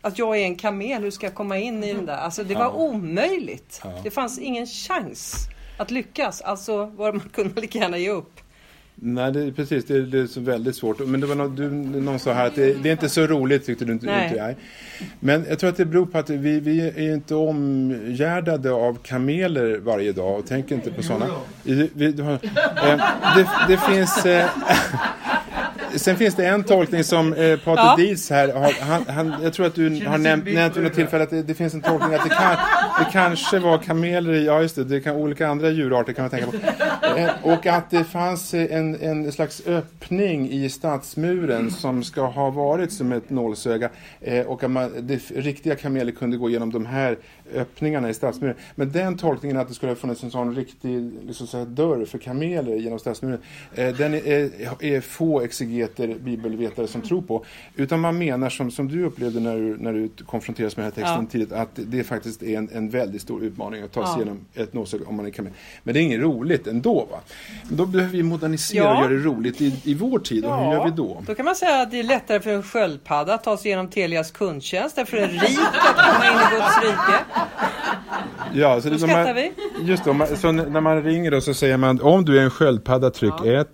att jag är en kamel, hur ska jag komma in i den där? Alltså det var omöjligt. Det fanns ingen chans att lyckas. Alltså var man kunde lika gärna ge upp. Nej, det, precis. Det, det är så väldigt svårt. Men det var någon, du, någon sa här att det, det, är inte så roligt tyckte du inte. Nej. inte jag. Men jag tror att det beror på att vi, vi är inte omgärdade av kameler varje dag och tänker inte på sådana. Vi, eh, det, det finns... Eh, sen finns det en tolkning som eh, Pater ja. Dietz här har, han, han, jag tror att du har nämnt, nämnt vid något tillfälle att det, det, finns en tolkning att det, kan, det kanske var kameler i, ja just det, det kan olika andra djurarter kan man tänka på. Eh, och att det fanns en, en slags öppning i stadsmuren som ska ha varit som ett nålsöga eh, och att man, det, riktiga kameler kunde gå genom de här öppningarna i stadsmuren. Men den tolkningen att det skulle ha funnits en sån riktig liksom så dörr för kameler genom stadsmuren, eh, den är, är, få exegeter, bibelvetare som tror på. Utan man menar som, som du upplevde när du, när du konfronteras med den här texten ja. tidigt, att det faktiskt är en, en väldigt stor utmaning att ta sig ja. igenom ett nålsöga om man är kamel. Men det är inget roligt ändå va? Men då behöver vi modernisera ja. och göra det roligt i, i vår tid. Och hur gör vi då? Då kan man säga att det är lättare för en sköldpadda att ta sig igenom Telias kundtjänst än för en rik att komma in i Guds rike. Ja, så det, då skrattar vi. Just det, så när man ringer då så säger man om du är en sköldpadda, tryck 1.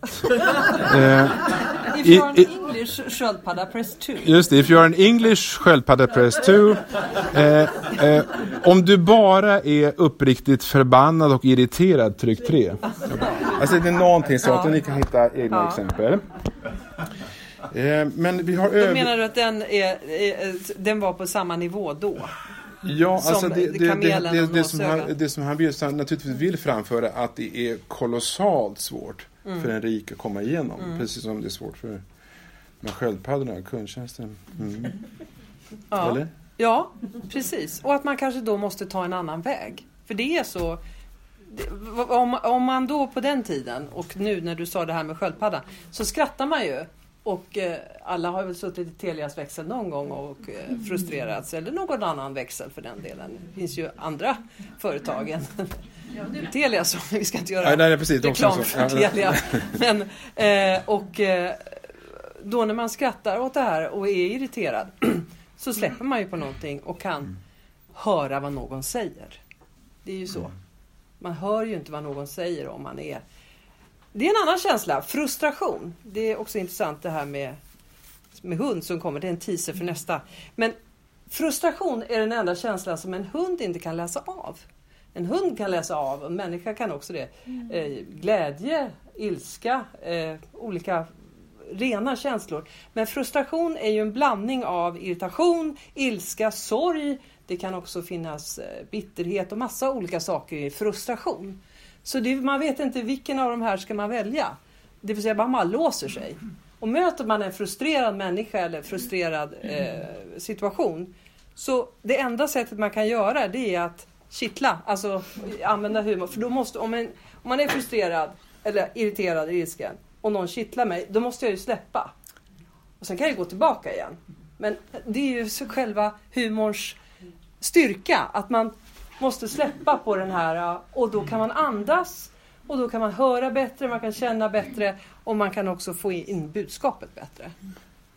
Ja. eh, English sköldpadda, press 2. Just det, if you're an English sköldpadda, press 2. Eh, eh, om du bara är uppriktigt förbannad och irriterad, tryck 3. Alltså det är någonting så att ni kan hitta egna ja. exempel. Eh, men vi har Då menar du att den, är, den var på samma nivå då? Ja, alltså det, det, det, det, som han, det som han vill, naturligtvis vill framföra att det är kolossalt svårt mm. för en rik att komma igenom. Mm. Precis som det är svårt för med sköldpaddorna, kundtjänsten. Mm. Ja. Eller? ja, precis. Och att man kanske då måste ta en annan väg. För det är så om, om man då på den tiden och nu när du sa det här med sköldpadda så skrattar man ju och eh, alla har väl suttit i Telias växel någon gång och eh, frustrerats, eller någon annan växel för den delen. Det finns ju andra företag än Telia som vi ska inte göra nej, nej, precis, reklam för Telia. Men, eh, och då när man skrattar åt det här och är irriterad så släpper man ju på någonting och kan höra vad någon säger. Det är ju så. Man hör ju inte vad någon säger om man är det är en annan känsla, frustration. Det är också intressant det här med, med hund som kommer. Det är en teaser för nästa. Men frustration är den enda känslan som en hund inte kan läsa av. En hund kan läsa av, en människa kan också det. Mm. Eh, glädje, ilska, eh, olika rena känslor. Men frustration är ju en blandning av irritation, ilska, sorg. Det kan också finnas eh, bitterhet och massa olika saker i frustration. Så det, man vet inte vilken av de här ska man välja. Det vill säga man bara låser sig. Och möter man en frustrerad människa eller frustrerad eh, situation. Så det enda sättet man kan göra det är att kittla, alltså använda humor. För då måste, om, en, om man är frustrerad eller irriterad eller risken och någon kittlar mig, då måste jag ju släppa. Och sen kan jag gå tillbaka igen. Men det är ju så själva humorns styrka, att man måste släppa på den här och då kan man andas och då kan man höra bättre, man kan känna bättre och man kan också få in budskapet bättre.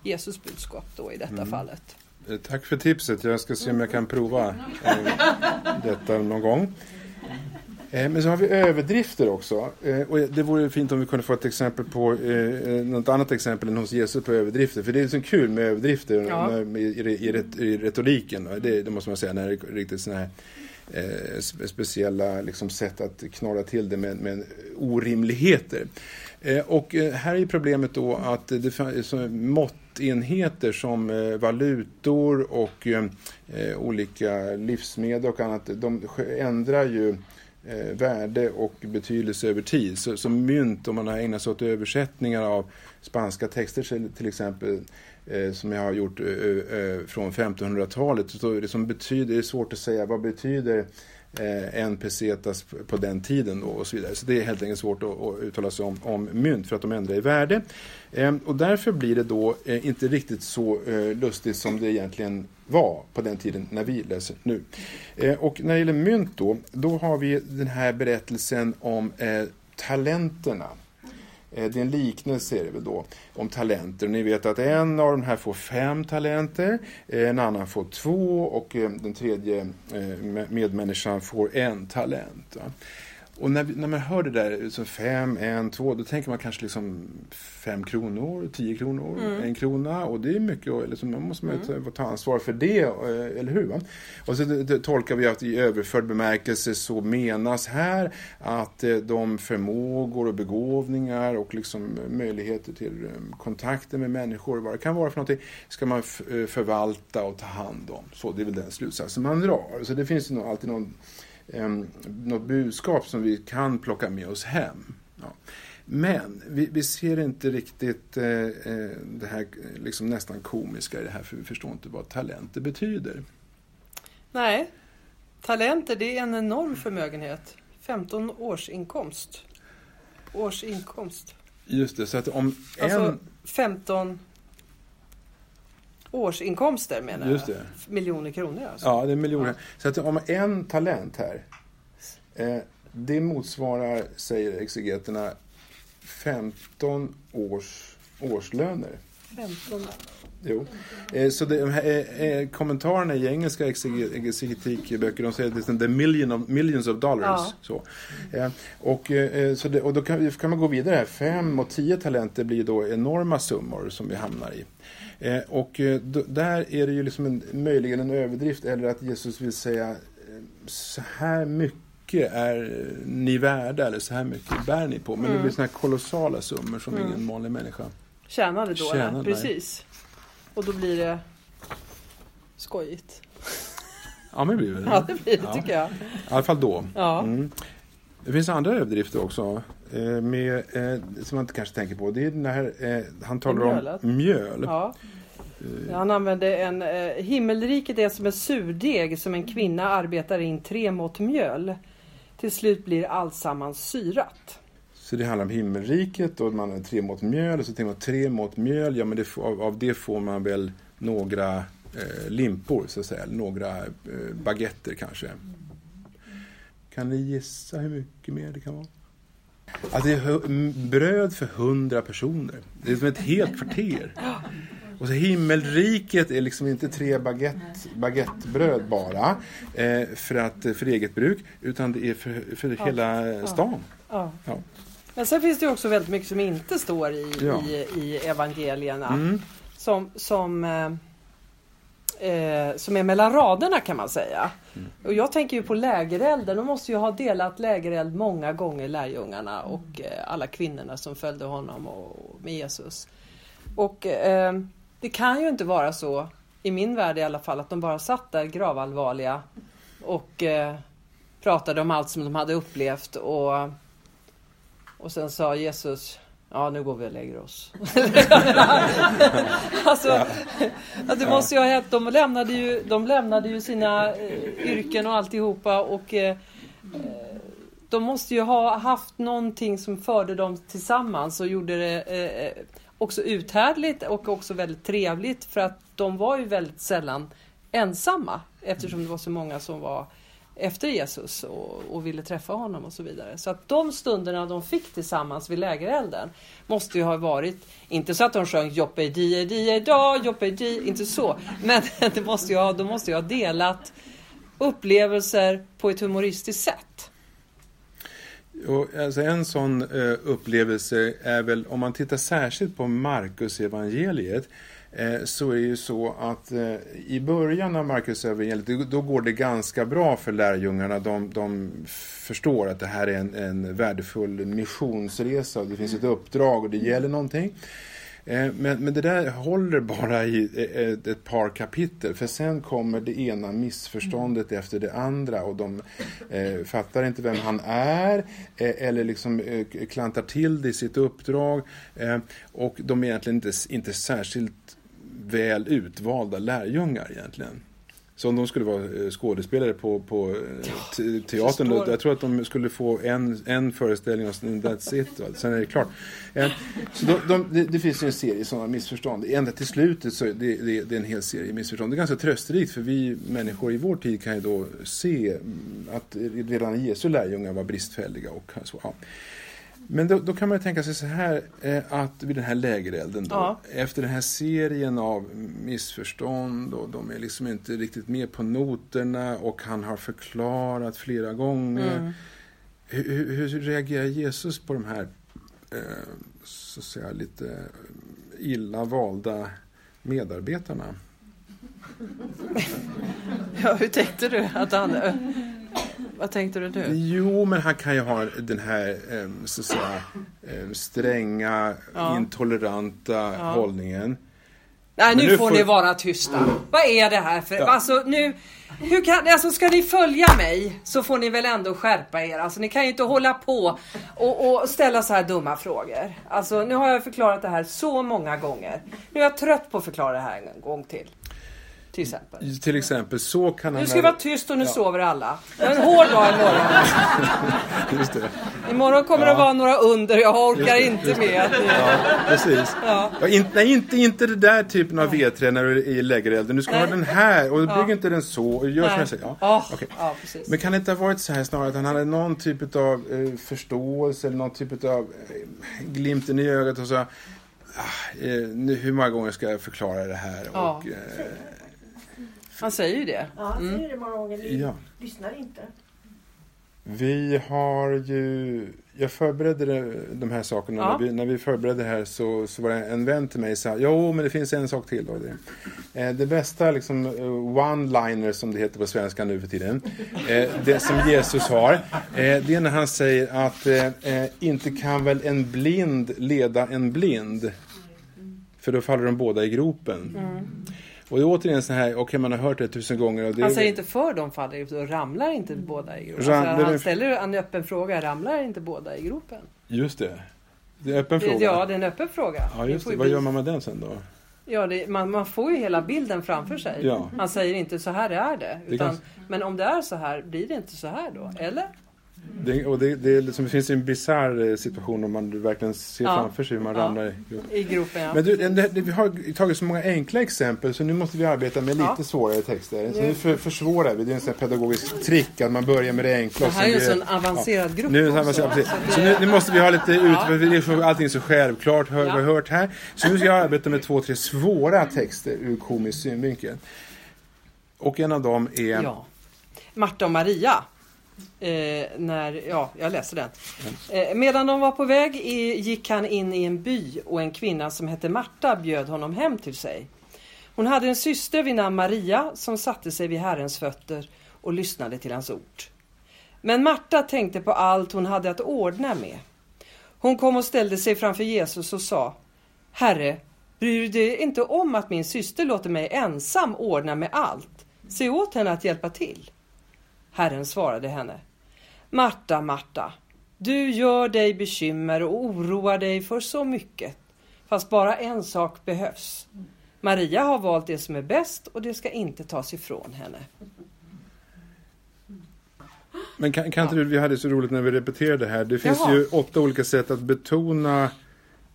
Jesus budskap då i detta mm. fallet. Eh, tack för tipset. Jag ska se om jag kan prova eh, detta någon gång. Eh, men så har vi överdrifter också. Och det vore fint om vi kunde få ett exempel på något annat exempel än hos Jesus på överdrifter. För det är liksom kul med överdrifter ja. i, retoriken. Det, det, måste man säga när det är riktigt sådana här speciella liksom, sätt att knorra till det med, med orimligheter. Och här är problemet då att det finns mått enheter som eh, valutor och eh, olika livsmedel och annat, de ändrar ju eh, värde och betydelse över tid. Så, som mynt, om man har ägnat sig åt översättningar av spanska texter till exempel, eh, som jag har gjort från 1500-talet, så det som betyder, det är svårt att säga vad betyder Eh, en pesetas på den tiden då och så vidare. Så det är helt enkelt svårt att, att uttala sig om, om mynt för att de ändrar i värde. Eh, och därför blir det då eh, inte riktigt så eh, lustigt som det egentligen var på den tiden när vi läser nu. Eh, och när det gäller mynt då, då har vi den här berättelsen om eh, talenterna. Eh, det är en liknelse är det väl då, om talenter. Ni vet att en av de här får fem talenter, eh, en annan får två och eh, den tredje medmänniskan får en talent. Och när, när man hör det där, så fem, en, två, då tänker man kanske liksom fem kronor, tio kronor, mm. en krona. Och det är mycket, och liksom, man måste man mm. ta ansvar för det, eh, eller hur? Va? Och så det, det, tolkar vi att i överförd bemärkelse så menas här att eh, de förmågor och begåvningar och liksom möjligheter till eh, kontakter med människor, vad det kan vara för någonting, ska man förvalta och ta hand om. Så det är väl den slutsatsen man drar. Så det finns ju alltid någon eh, något budskap som vi kan plocka med oss hem. Ja. Men vi, vi, ser inte riktigt eh, eh, det här liksom nästan komiska i det här för vi förstår inte vad talenter betyder. Nej, talenter det är en enorm förmögenhet. 15 års inkomst. Års inkomst. Just det, så att om alltså, en... 15 årsinkomster menar Just det. jag. Miljoner kronor alltså. Ja, det är miljoner. Ja. Så att om en talent här, eh, det motsvarar, säger exegeterna, 15 års årslöner. 15 Jo. Eh, så det, eh, eh, kommentarerna i engelska exegetikböcker de säger att det är million of, millions of dollars. Ja. Så. Eh, och, eh, så det, och då kan, kan, man gå vidare här. Fem och tio talenter blir då enorma summor som vi hamnar i. Eh, och eh, där är det ju liksom en, möjligen en överdrift eller att Jesus vill säga eh, så här mycket är ni värda eller så här mycket bär ni på. Men mm. det blir sådana här kolossala summor som mm. ingen vanlig människa tjänade då. Tjänade, precis. Och då blir det skojigt. Ja, men det blir det. Ja, det blir det ja. tycker jag. I alla fall då. Ja. Mm. Det finns andra överdrifter också. Eh, med, som man inte kanske tänker på. Det är när eh, han talar om mjöl. Ja. Han använde en, eh, himmelriket är som en surdeg som en kvinna arbetar in tre mått mjöl. Till slut blir alltsammans syrat. Så det handlar om himmelriket och man har tre mått mjöl. Och så tänker man tre mått mjöl, ja men det, av, av det får man väl några eh, limpor så att säga. Några eh, baguetter kanske. Kan ni gissa hur mycket mer det kan vara? Alltså det är bröd för hundra personer. Det är som ett helt kvarter. Och så himmelriket är liksom inte tre baguette, baguettebröd bara eh, för, att, för eget bruk utan det är för, för ja. hela stan. Ja. Ja. Men sen finns det också väldigt mycket som inte står i, i, i evangelierna. Mm. Som, som eh, eh, som är mellan raderna kan man säga. Mm. Och jag tänker ju på lägerelden. De måste ju ha delat lägereld många gånger lärjungarna och eh, alla kvinnorna som följde honom och med Jesus. Och eh, det kan ju inte vara så, i min värld i alla fall, att de bara satt där gravallvarliga och eh, pratade om allt som de hade upplevt och, och sen sa Jesus Ja, nu går vi och lägger oss. alltså, det måste ju ha hänt. De lämnade ju, de lämnade ju sina eh, yrken och alltihopa och eh, de måste ju ha haft någonting som förde dem tillsammans och gjorde det eh, också uthärdligt och också väldigt trevligt för att de var ju väldigt sällan ensamma eftersom det var så många som var efter Jesus och, och, ville träffa honom och så vidare. Så att de stunderna de fick tillsammans vid lägerelden måste ju ha varit, inte så att de sjöng Joppe di di da, Joppe di, inte så, men det måste ju ha, de måste ju ha delat upplevelser på ett humoristiskt sätt. Och alltså en sån eh, upplevelse är väl, om man tittar särskilt på Markus evangeliet Eh, så är det ju så att eh, i början av Marcus evangeliet då går det ganska bra för lärjungarna. De, de förstår att det här är en, en värdefull missionsresa och det finns ett uppdrag och det gäller någonting. Eh, men, men det där håller bara i ett, ett par kapitel för sen kommer det ena missförståndet mm. efter det andra och de eh, fattar inte vem han är eh, eller liksom eh, klantar till det i sitt uppdrag eh, och de är egentligen inte, inte särskilt väl utvalda lärjungar egentligen. Så om de skulle vara eh, skådespelare på, på eh, teatern, då, jag tror att de skulle få en, en föreställning och that's it. Va? Sen är det klart. Så de, de, det, finns en serie sådana missförstånd. Ända till slutet så det, det, det är en hel serie missförstånd. Det är ganska trösterikt för vi människor i vår tid kan ju då se mm, att redan Jesu lärjungar var bristfälliga. Och så, ja. Men då, då, kan man tänka sig så här eh, att vid den här lägerelden då, ja. efter den här serien av missförstånd och de är liksom inte riktigt med på noterna och han har förklarat flera gånger. Mm. Hur, hur, reagerar Jesus på de här eh, så att säga lite illa valda medarbetarna? Ja, hur tänkte du att han vad tänkte du nu? Jo, men han kan ju ha den här så att säga, stränga, ja. intoleranta ja. hållningen. Nej, nu, nu, får ni vara tysta. Vad är det här för... Ja. Alltså, nu... Hur kan, alltså ska ni följa mig så får ni väl ändå skärpa er. Alltså ni kan ju inte hålla på och, och, ställa så här dumma frågor. Alltså nu har jag förklarat det här så många gånger. Nu är jag trött på att förklara det här en gång till. Till exempel. Till exempel så kan han... Nu ska vi vara tyst och nu ja. sover alla. Det är en hård dag imorgon. Just det. Imorgon kommer ja. det vara några under. Jag orkar inte med. Ja, precis. Ja. Ja, in, nej, inte, inte det där typen av vedträ när du är i lägerelden. Du ska nej. ha den här och du bygger inte den så. Och gör nej. som jag Ja. Oh, okay. ja, precis. Men kan det inte ha varit så här snarare att han hade någon typ av eh, förståelse eller någon typ av eh, glimten i ögat och så ah, eh, hur många gånger ska jag förklara det här? Och, eh, han säger ju det. Ja, han säger mm. det många gånger. Vi ja. lyssnar inte. Vi har ju... Jag förberedde de här sakerna. Ja. När, vi, när vi förberedde det här så, så var det en vän till mig som sa Jo, men det finns en sak till. Då. Det, eh, det bästa liksom, one-liner som det heter på svenska nu för tiden. Eh, det som Jesus har. Eh, det är när han säger att eh, inte kan väl en blind leda en blind. För då faller de båda i gropen. Mm. Och det är återigen så här, okej okay, man har hört det tusen gånger. Och det han säger inte för de faller i gropen, ramlar inte båda i gropen. Ram, alltså, han ställer en öppen fråga, ramlar inte båda i gropen? Just det. Det är en öppen fråga. Ja, det är en öppen fråga. Ja, just det. Vad gör man med den sen då? Ja, det, man, man, får ju hela bilden framför sig. Ja. Han säger inte så här är det. Utan, det kan... Men om det är så här, blir det inte så här då? Eller? Det, och det, det, liksom, det finns en bisarr eh, situation om man verkligen ser ja. framför sig hur man ja. ramlar i gropen. I gropen ja. Men du, vi har tagit så många enkla exempel så nu måste vi arbeta med lite ja. svårare texter. Så nu för, försvårar vi. Det är en sån pedagogisk trick att man börjar med det enkla. Det här är ju en sån avancerad grupp. Nu, också, så, så nu, nu, måste vi ha lite ut, allting är så självklart, hör, ja. vi har hört här. Så nu ska jag arbeta med två, tre svåra texter ur komisk synvinkel. Och en av dem är... Marta och Maria. Eh, när, ja, jag läser den. Eh, medan de var på väg i, gick han in i en by och en kvinna som hette Marta bjöd honom hem till sig. Hon hade en syster vid namn Maria som satte sig vid Herrens fötter och lyssnade till hans ord. Men Marta tänkte på allt hon hade att ordna med. Hon kom och ställde sig framför Jesus och sa Herre, bryr du dig inte om att min syster låter mig ensam ordna med allt? Se åt henne att hjälpa till. Herren svarade henne, Marta, Marta, du gör dig bekymmer och oroar dig för så mycket. Fast bara en sak behövs. Maria har valt det som är bäst och det ska inte tas ifrån henne. Men kan, kan inte du, vi hade så roligt när vi repeterade här. Det finns Jaha. ju åtta olika sätt att betona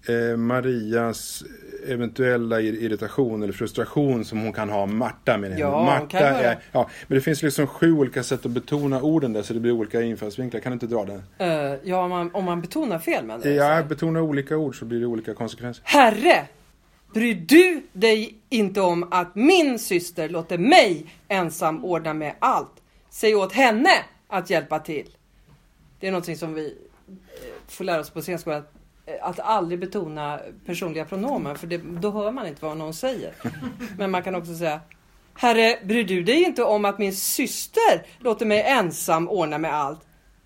eh, Marias eventuella ir- irritation eller frustration som hon kan ha. Marta med. Ja, Marta är, ja, Men det finns liksom sju olika sätt att betona orden där så det blir olika infallsvinklar. Kan du inte dra den? Eh, ja, om man, om man betonar fel med det. Ja, betona olika ord så blir det olika konsekvenser. Herre, bryr du dig inte om att min syster låter mig ensam ordna med allt? Säg åt henne att hjälpa till. Det är någonting som vi eh, får lära oss på scenskolan. Eh, Att aldrig betona personliga pronomen för det, då hör man inte vad någon säger. Men man kan också säga Herre, bryr du dig inte om att min syster låter mig ensam ordna med allt?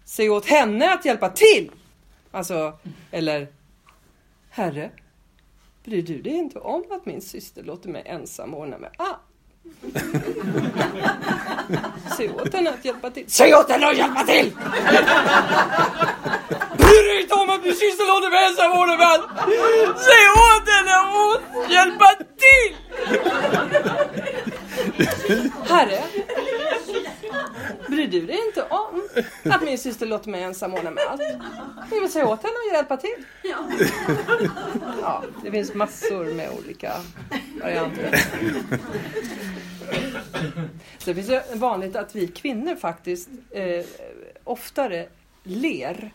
Säg åt henne att hjälpa till! Alltså, eller Herre, Bryr du dig inte om att min syster låter mig ensam ordna med allt? Säg åt henne att hjälpa till. Säg åt henne att hjälpa till! Bryr dig inte om att mig ensam ordna med allt? Säg åt henne att hjälpa till! Herre, bryr du dig inte om att min syster låter mig ensam ordna med allt? Jag vill säga åt henne att hjälpa till. Ja, det finns massor med olika varianter. Så det finns ju vanligt att vi kvinnor faktiskt eh, oftare ler.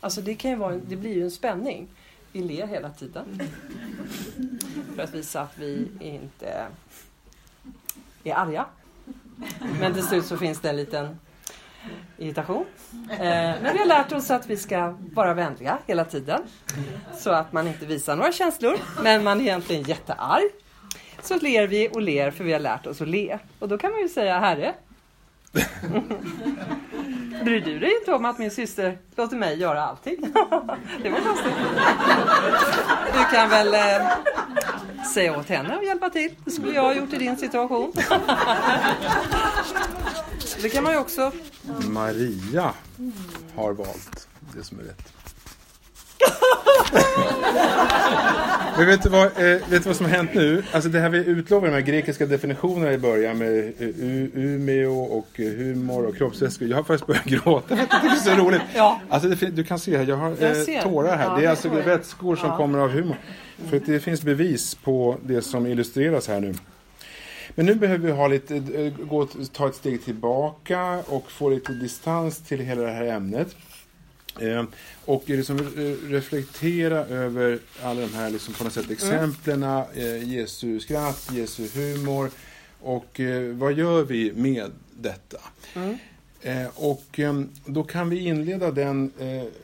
Alltså det, kan ju vara, det blir ju en spänning. Vi ler hela tiden. För att visa att vi inte är arga. Men till slut så finns det en liten irritation. Eh, men vi har lärt oss att vi ska vara vänliga hela tiden. Så att man inte visar några känslor. Men man är egentligen jättearg. Så ler vi och ler för vi har lärt oss att le. Och då kan man ju säga Herre. Bryr du dig inte om att min syster låter mig göra allting? det var konstigt. Du kan väl eh, säga åt henne att hjälpa till. Det skulle jag ha gjort i din situation. det kan man ju också Maria har valt det som är rätt. Men vet du, vad, eh, vet du vad som har hänt nu? Alltså det här vi utlovade, de här grekiska definitionerna i början med eh, u- Umeå och eh, humor och kroppsvätskor. Jag har faktiskt börjat gråta. Jag tycker det är så roligt. Ja. Alltså det, du kan se här, jag har Jag eh, ser. tårar här. Ja, det är alltså jag. vätskor som Ja. kommer av humor. För det finns bevis på det som illustreras här nu. Men nu behöver vi ha lite, eh, gå, ta ett steg tillbaka och få lite distans till hela det här ämnet. Eh, och liksom reflektera över alla de här liksom på något sätt exemplen, eh, Jesu skratt, Jesu humor och eh, vad gör vi med detta? Mm. Eh, och eh, då kan vi inleda den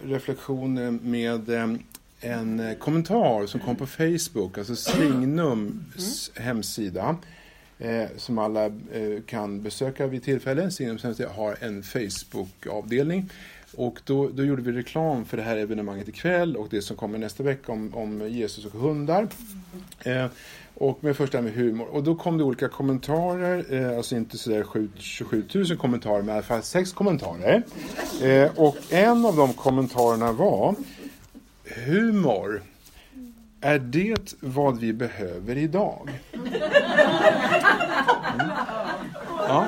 reflektionen med en eh, kommentar som kom på Facebook, alltså Signums hemsida. Eh, som alla eh, kan besöka vid tillfälle. Signums hemsida har en Facebook-avdelning. Och då, då gjorde vi reklam för det här evenemanget ikväll och det som kommer nästa vecka om, om Jesus och hundar. Eh, och med första med humor. Och då kom det olika kommentarer, eh, alltså inte sådär 7 27 000 kommentarer, men i alla fall sex kommentarer. Eh, och en av de kommentarerna var Humor, är det vad vi behöver idag? Ja.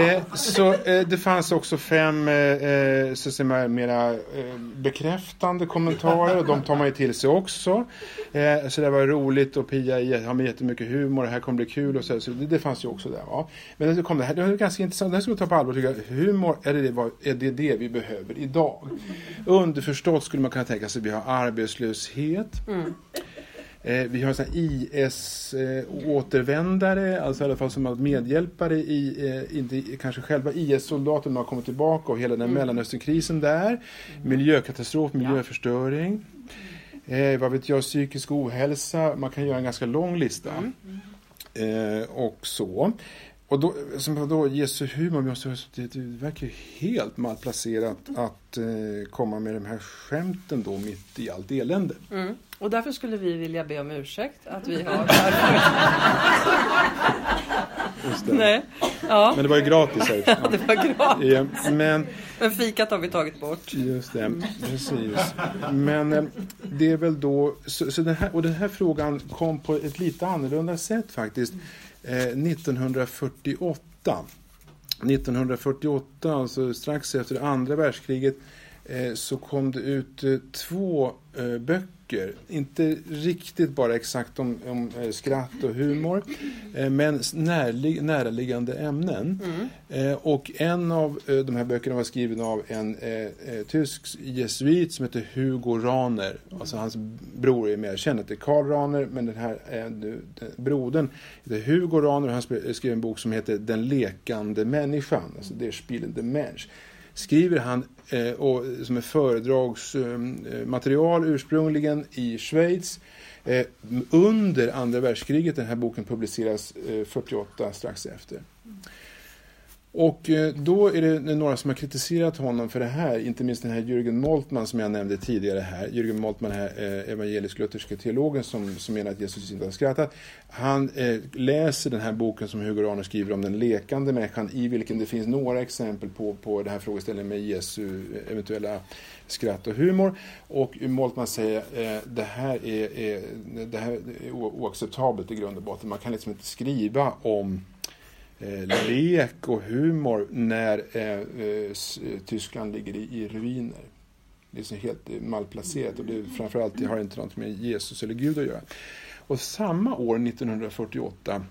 Eh, så eh, det fanns också fem eh, eh så att säga, mera eh, bekräftande kommentarer och de tar man ju till sig också. Eh, så det var roligt och Pia har med jättemycket humor och det här kommer bli kul och så, så det, det fanns ju också där. Va? Men det kom det här, det var ganska intressant, det här ska vi ta på allvar tycker jag. Humor, är det, vad- är det det vi behöver idag? Underförstått skulle man kunna tänka sig att vi har arbetslöshet. Mm vi har IS-återvändare, alltså i alla fall som har medhjälpare i, eh, inte kanske själva IS-soldater, de har kommit tillbaka och hela den Mellanösternkrisen där. Miljökatastrof, miljöförstöring. Eh, vad vet jag, psykisk ohälsa, man kan göra en ganska lång lista. Eh, och så. Och då, som då Jesu humor, det verkar ju helt malplacerat att eh, komma med de här skämten då mitt i allt elände. Mm. Och därför skulle vi vilja be om ursäkt att vi har. Nej, Ja. Men det var ju gratis. Här. Ja, det var gratis. Ja, men, men fikat har vi tagit bort. Just det, precis. Men eh, det är väl då, så, så den här, och den här frågan kom på ett lite annorlunda sätt faktiskt. Eh, 1948. 1948, alltså strax efter andra världskriget, eh, så kom det ut eh, två eh, böcker böcker. Inte riktigt bara exakt om, om eh, skratt och humor, eh, men närlig, näraliggande ämnen. Mm. Eh, och en av de här böckerna var skriven av en tysk jesuit som heter Hugo Raner. Alltså hans bror är mer känd, heter Karl Raner, men den här den, brodern heter Hugo Raner och han skrev en bok som heter Den lekande människan, alltså Der spielende Mensch skriver han eh, och, som är föredragsmaterial eh, ursprungligen i Schweiz. Eh, under andra världskriget, den här boken publiceras eh, 48 strax efter. Och eh, då är det några som har kritiserat honom för det här, inte minst den här Jürgen Moltmann som jag nämnde tidigare här. Jürgen Moltmann, här, eh, evangelisk-lutherska teologen som, som menar att Jesus inte har skrattat. Han eh, läser den här boken som Hugo Arne skriver om den lekande människan i vilken det finns några exempel på, på den här frågeställningen med Jesu eh, eventuella skratt och humor. Och Moltmann säger eh, det här är, är, det här är oacceptabelt i grund och botten. Man kan liksom inte skriva om eh, lek och humor när eh, eh, eh Tyskland ligger i, i ruiner. Det är så helt eh, malplacerat och det, framförallt det har inte något med Jesus eller Gud att göra. Och samma år, 1948,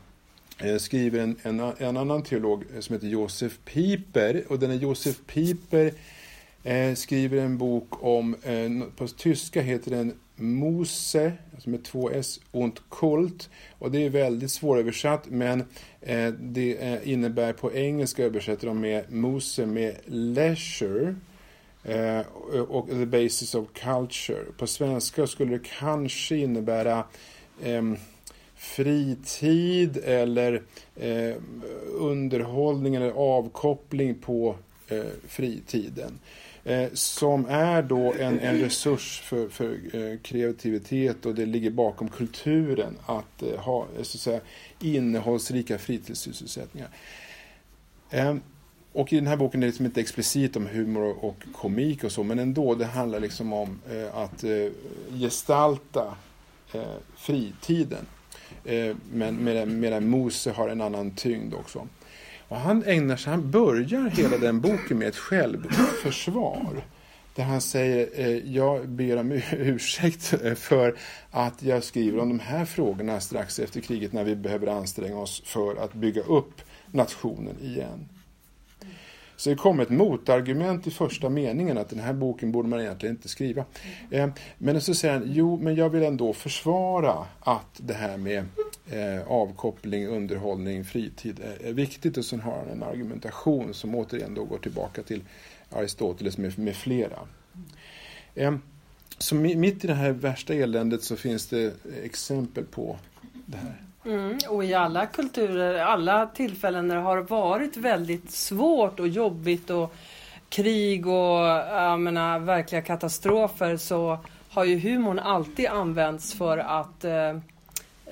eh, skriver en, en, en, annan teolog eh, som heter Josef Pieper. Och den är Josef Pieper eh, skriver en bok om, eh, på tyska heter den Mose, alltså med två S, und Kult. Och det är väldigt svåröversatt men eh, det eh, innebär på engelska översätter de med Mose med leisure eh, och the basis of culture. På svenska skulle det kanske innebära eh, fritid eller eh, underhållning eller avkoppling på eh, fritiden. Eh, som är då en, en resurs för, för eh, kreativitet och det ligger bakom kulturen att eh, ha eh, så att säga, innehållsrika fritidssysselsättningar. Eh, och i den här boken är det liksom inte explicit om humor och, komik och så, men ändå, det handlar liksom om eh, att eh, gestalta eh, fritiden. Eh, men medan, medan Mose har en annan tyngd också. Och han ägnar sig, han börjar hela den boken med ett självförsvar. Där han säger, eh, jag ber om ursäkt för att jag skriver om de här frågorna strax efter kriget när vi behöver anstränga oss för att bygga upp nationen igen. Så det kom ett motargument i första meningen att den här boken borde man egentligen inte skriva. Eh, men så säger han, jo men jag vill ändå försvara att det här med eh, avkoppling, underhållning, fritid är, är viktigt. Och sen har han en argumentation som återigen då går tillbaka till Aristoteles med, med flera. Eh, så mitt i det här värsta eländet så finns det exempel på det här. Mm, och i alla kulturer, alla tillfällen när det har varit väldigt svårt och jobbigt och krig och jag menar, verkliga katastrofer så har ju humorn alltid använts för att eh,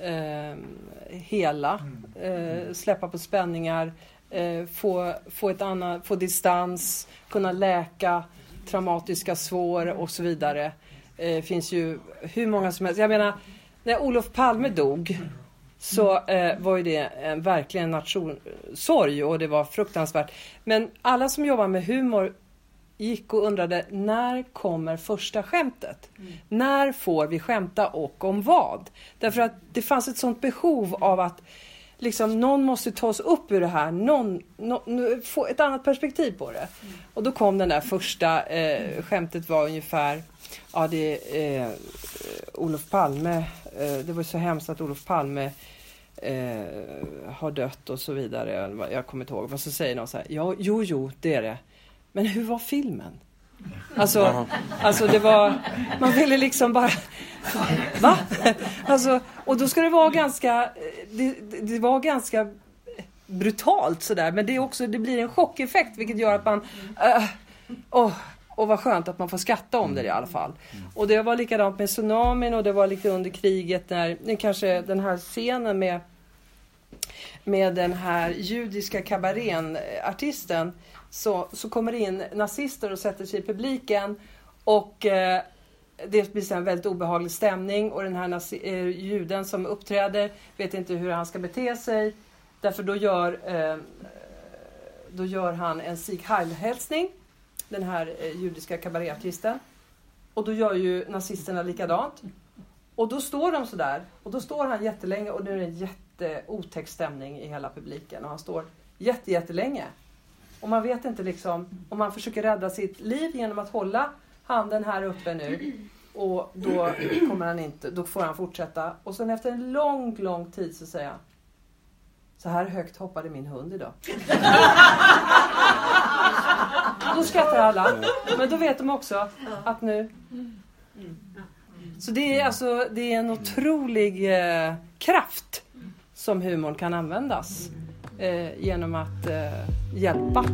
eh, hela, eh, släppa på spänningar, eh, få, få, ett annat, få distans, kunna läka traumatiska sår och så vidare. Det eh, finns ju hur många som helst. Jag menar, när Olof Palme dog så eh, var ju det eh, verkligen nationsorg och det var fruktansvärt. Men alla som jobbar med humor gick och undrade när kommer första skämtet? Mm. När får vi skämta och om vad? Därför att det fanns ett sånt behov av att liksom, någon måste ta oss upp ur det här, någon, no, få ett annat perspektiv på det. Mm. Och då kom den där första eh, skämtet var ungefär, ja det eh, Olof Palme, eh, det var så hemskt att Olof Palme eh, har dött och så vidare. Jag kommer inte ihåg. Men så säger någon så här, ja, jo, jo, det är det. Men hur var filmen? Alltså, alltså det var, man ville liksom bara, va? Alltså, och då ska det vara ganska, det, det var ganska brutalt sådär. Men det är också, det blir en chockeffekt vilket gör att man, uh, oh, och vad skönt att man får skratta om det i alla fall. Och det var likadant med tsunamin och det var lite under kriget när, kanske den här scenen med med den här judiska kabarén-artisten så, så kommer det in nazister och sätter sig i publiken och eh, det blir en väldigt obehaglig stämning och den här nazi- eh, juden som uppträder vet inte hur han ska bete sig. Därför då gör, eh, då gör han en Sieg Heil-hälsning, den här eh, judiska kabaréartisten. Och då gör ju nazisterna likadant. Och då står de sådär. Och då står han jättelänge och nu är det en jätteotäck stämning i hela publiken. Och han står jätte, jättelänge. Och man vet inte liksom om man försöker rädda sitt liv genom att hålla handen här uppe nu. Och då kommer han inte, då får han fortsätta. Och sen efter en lång, lång tid så säger han Så här högt hoppade min hund idag. Då skrattar alla. Men då vet de också att nu... Så det är alltså det är en otrolig eh, kraft som humorn kan användas Eh, genom att eh, hjälpa.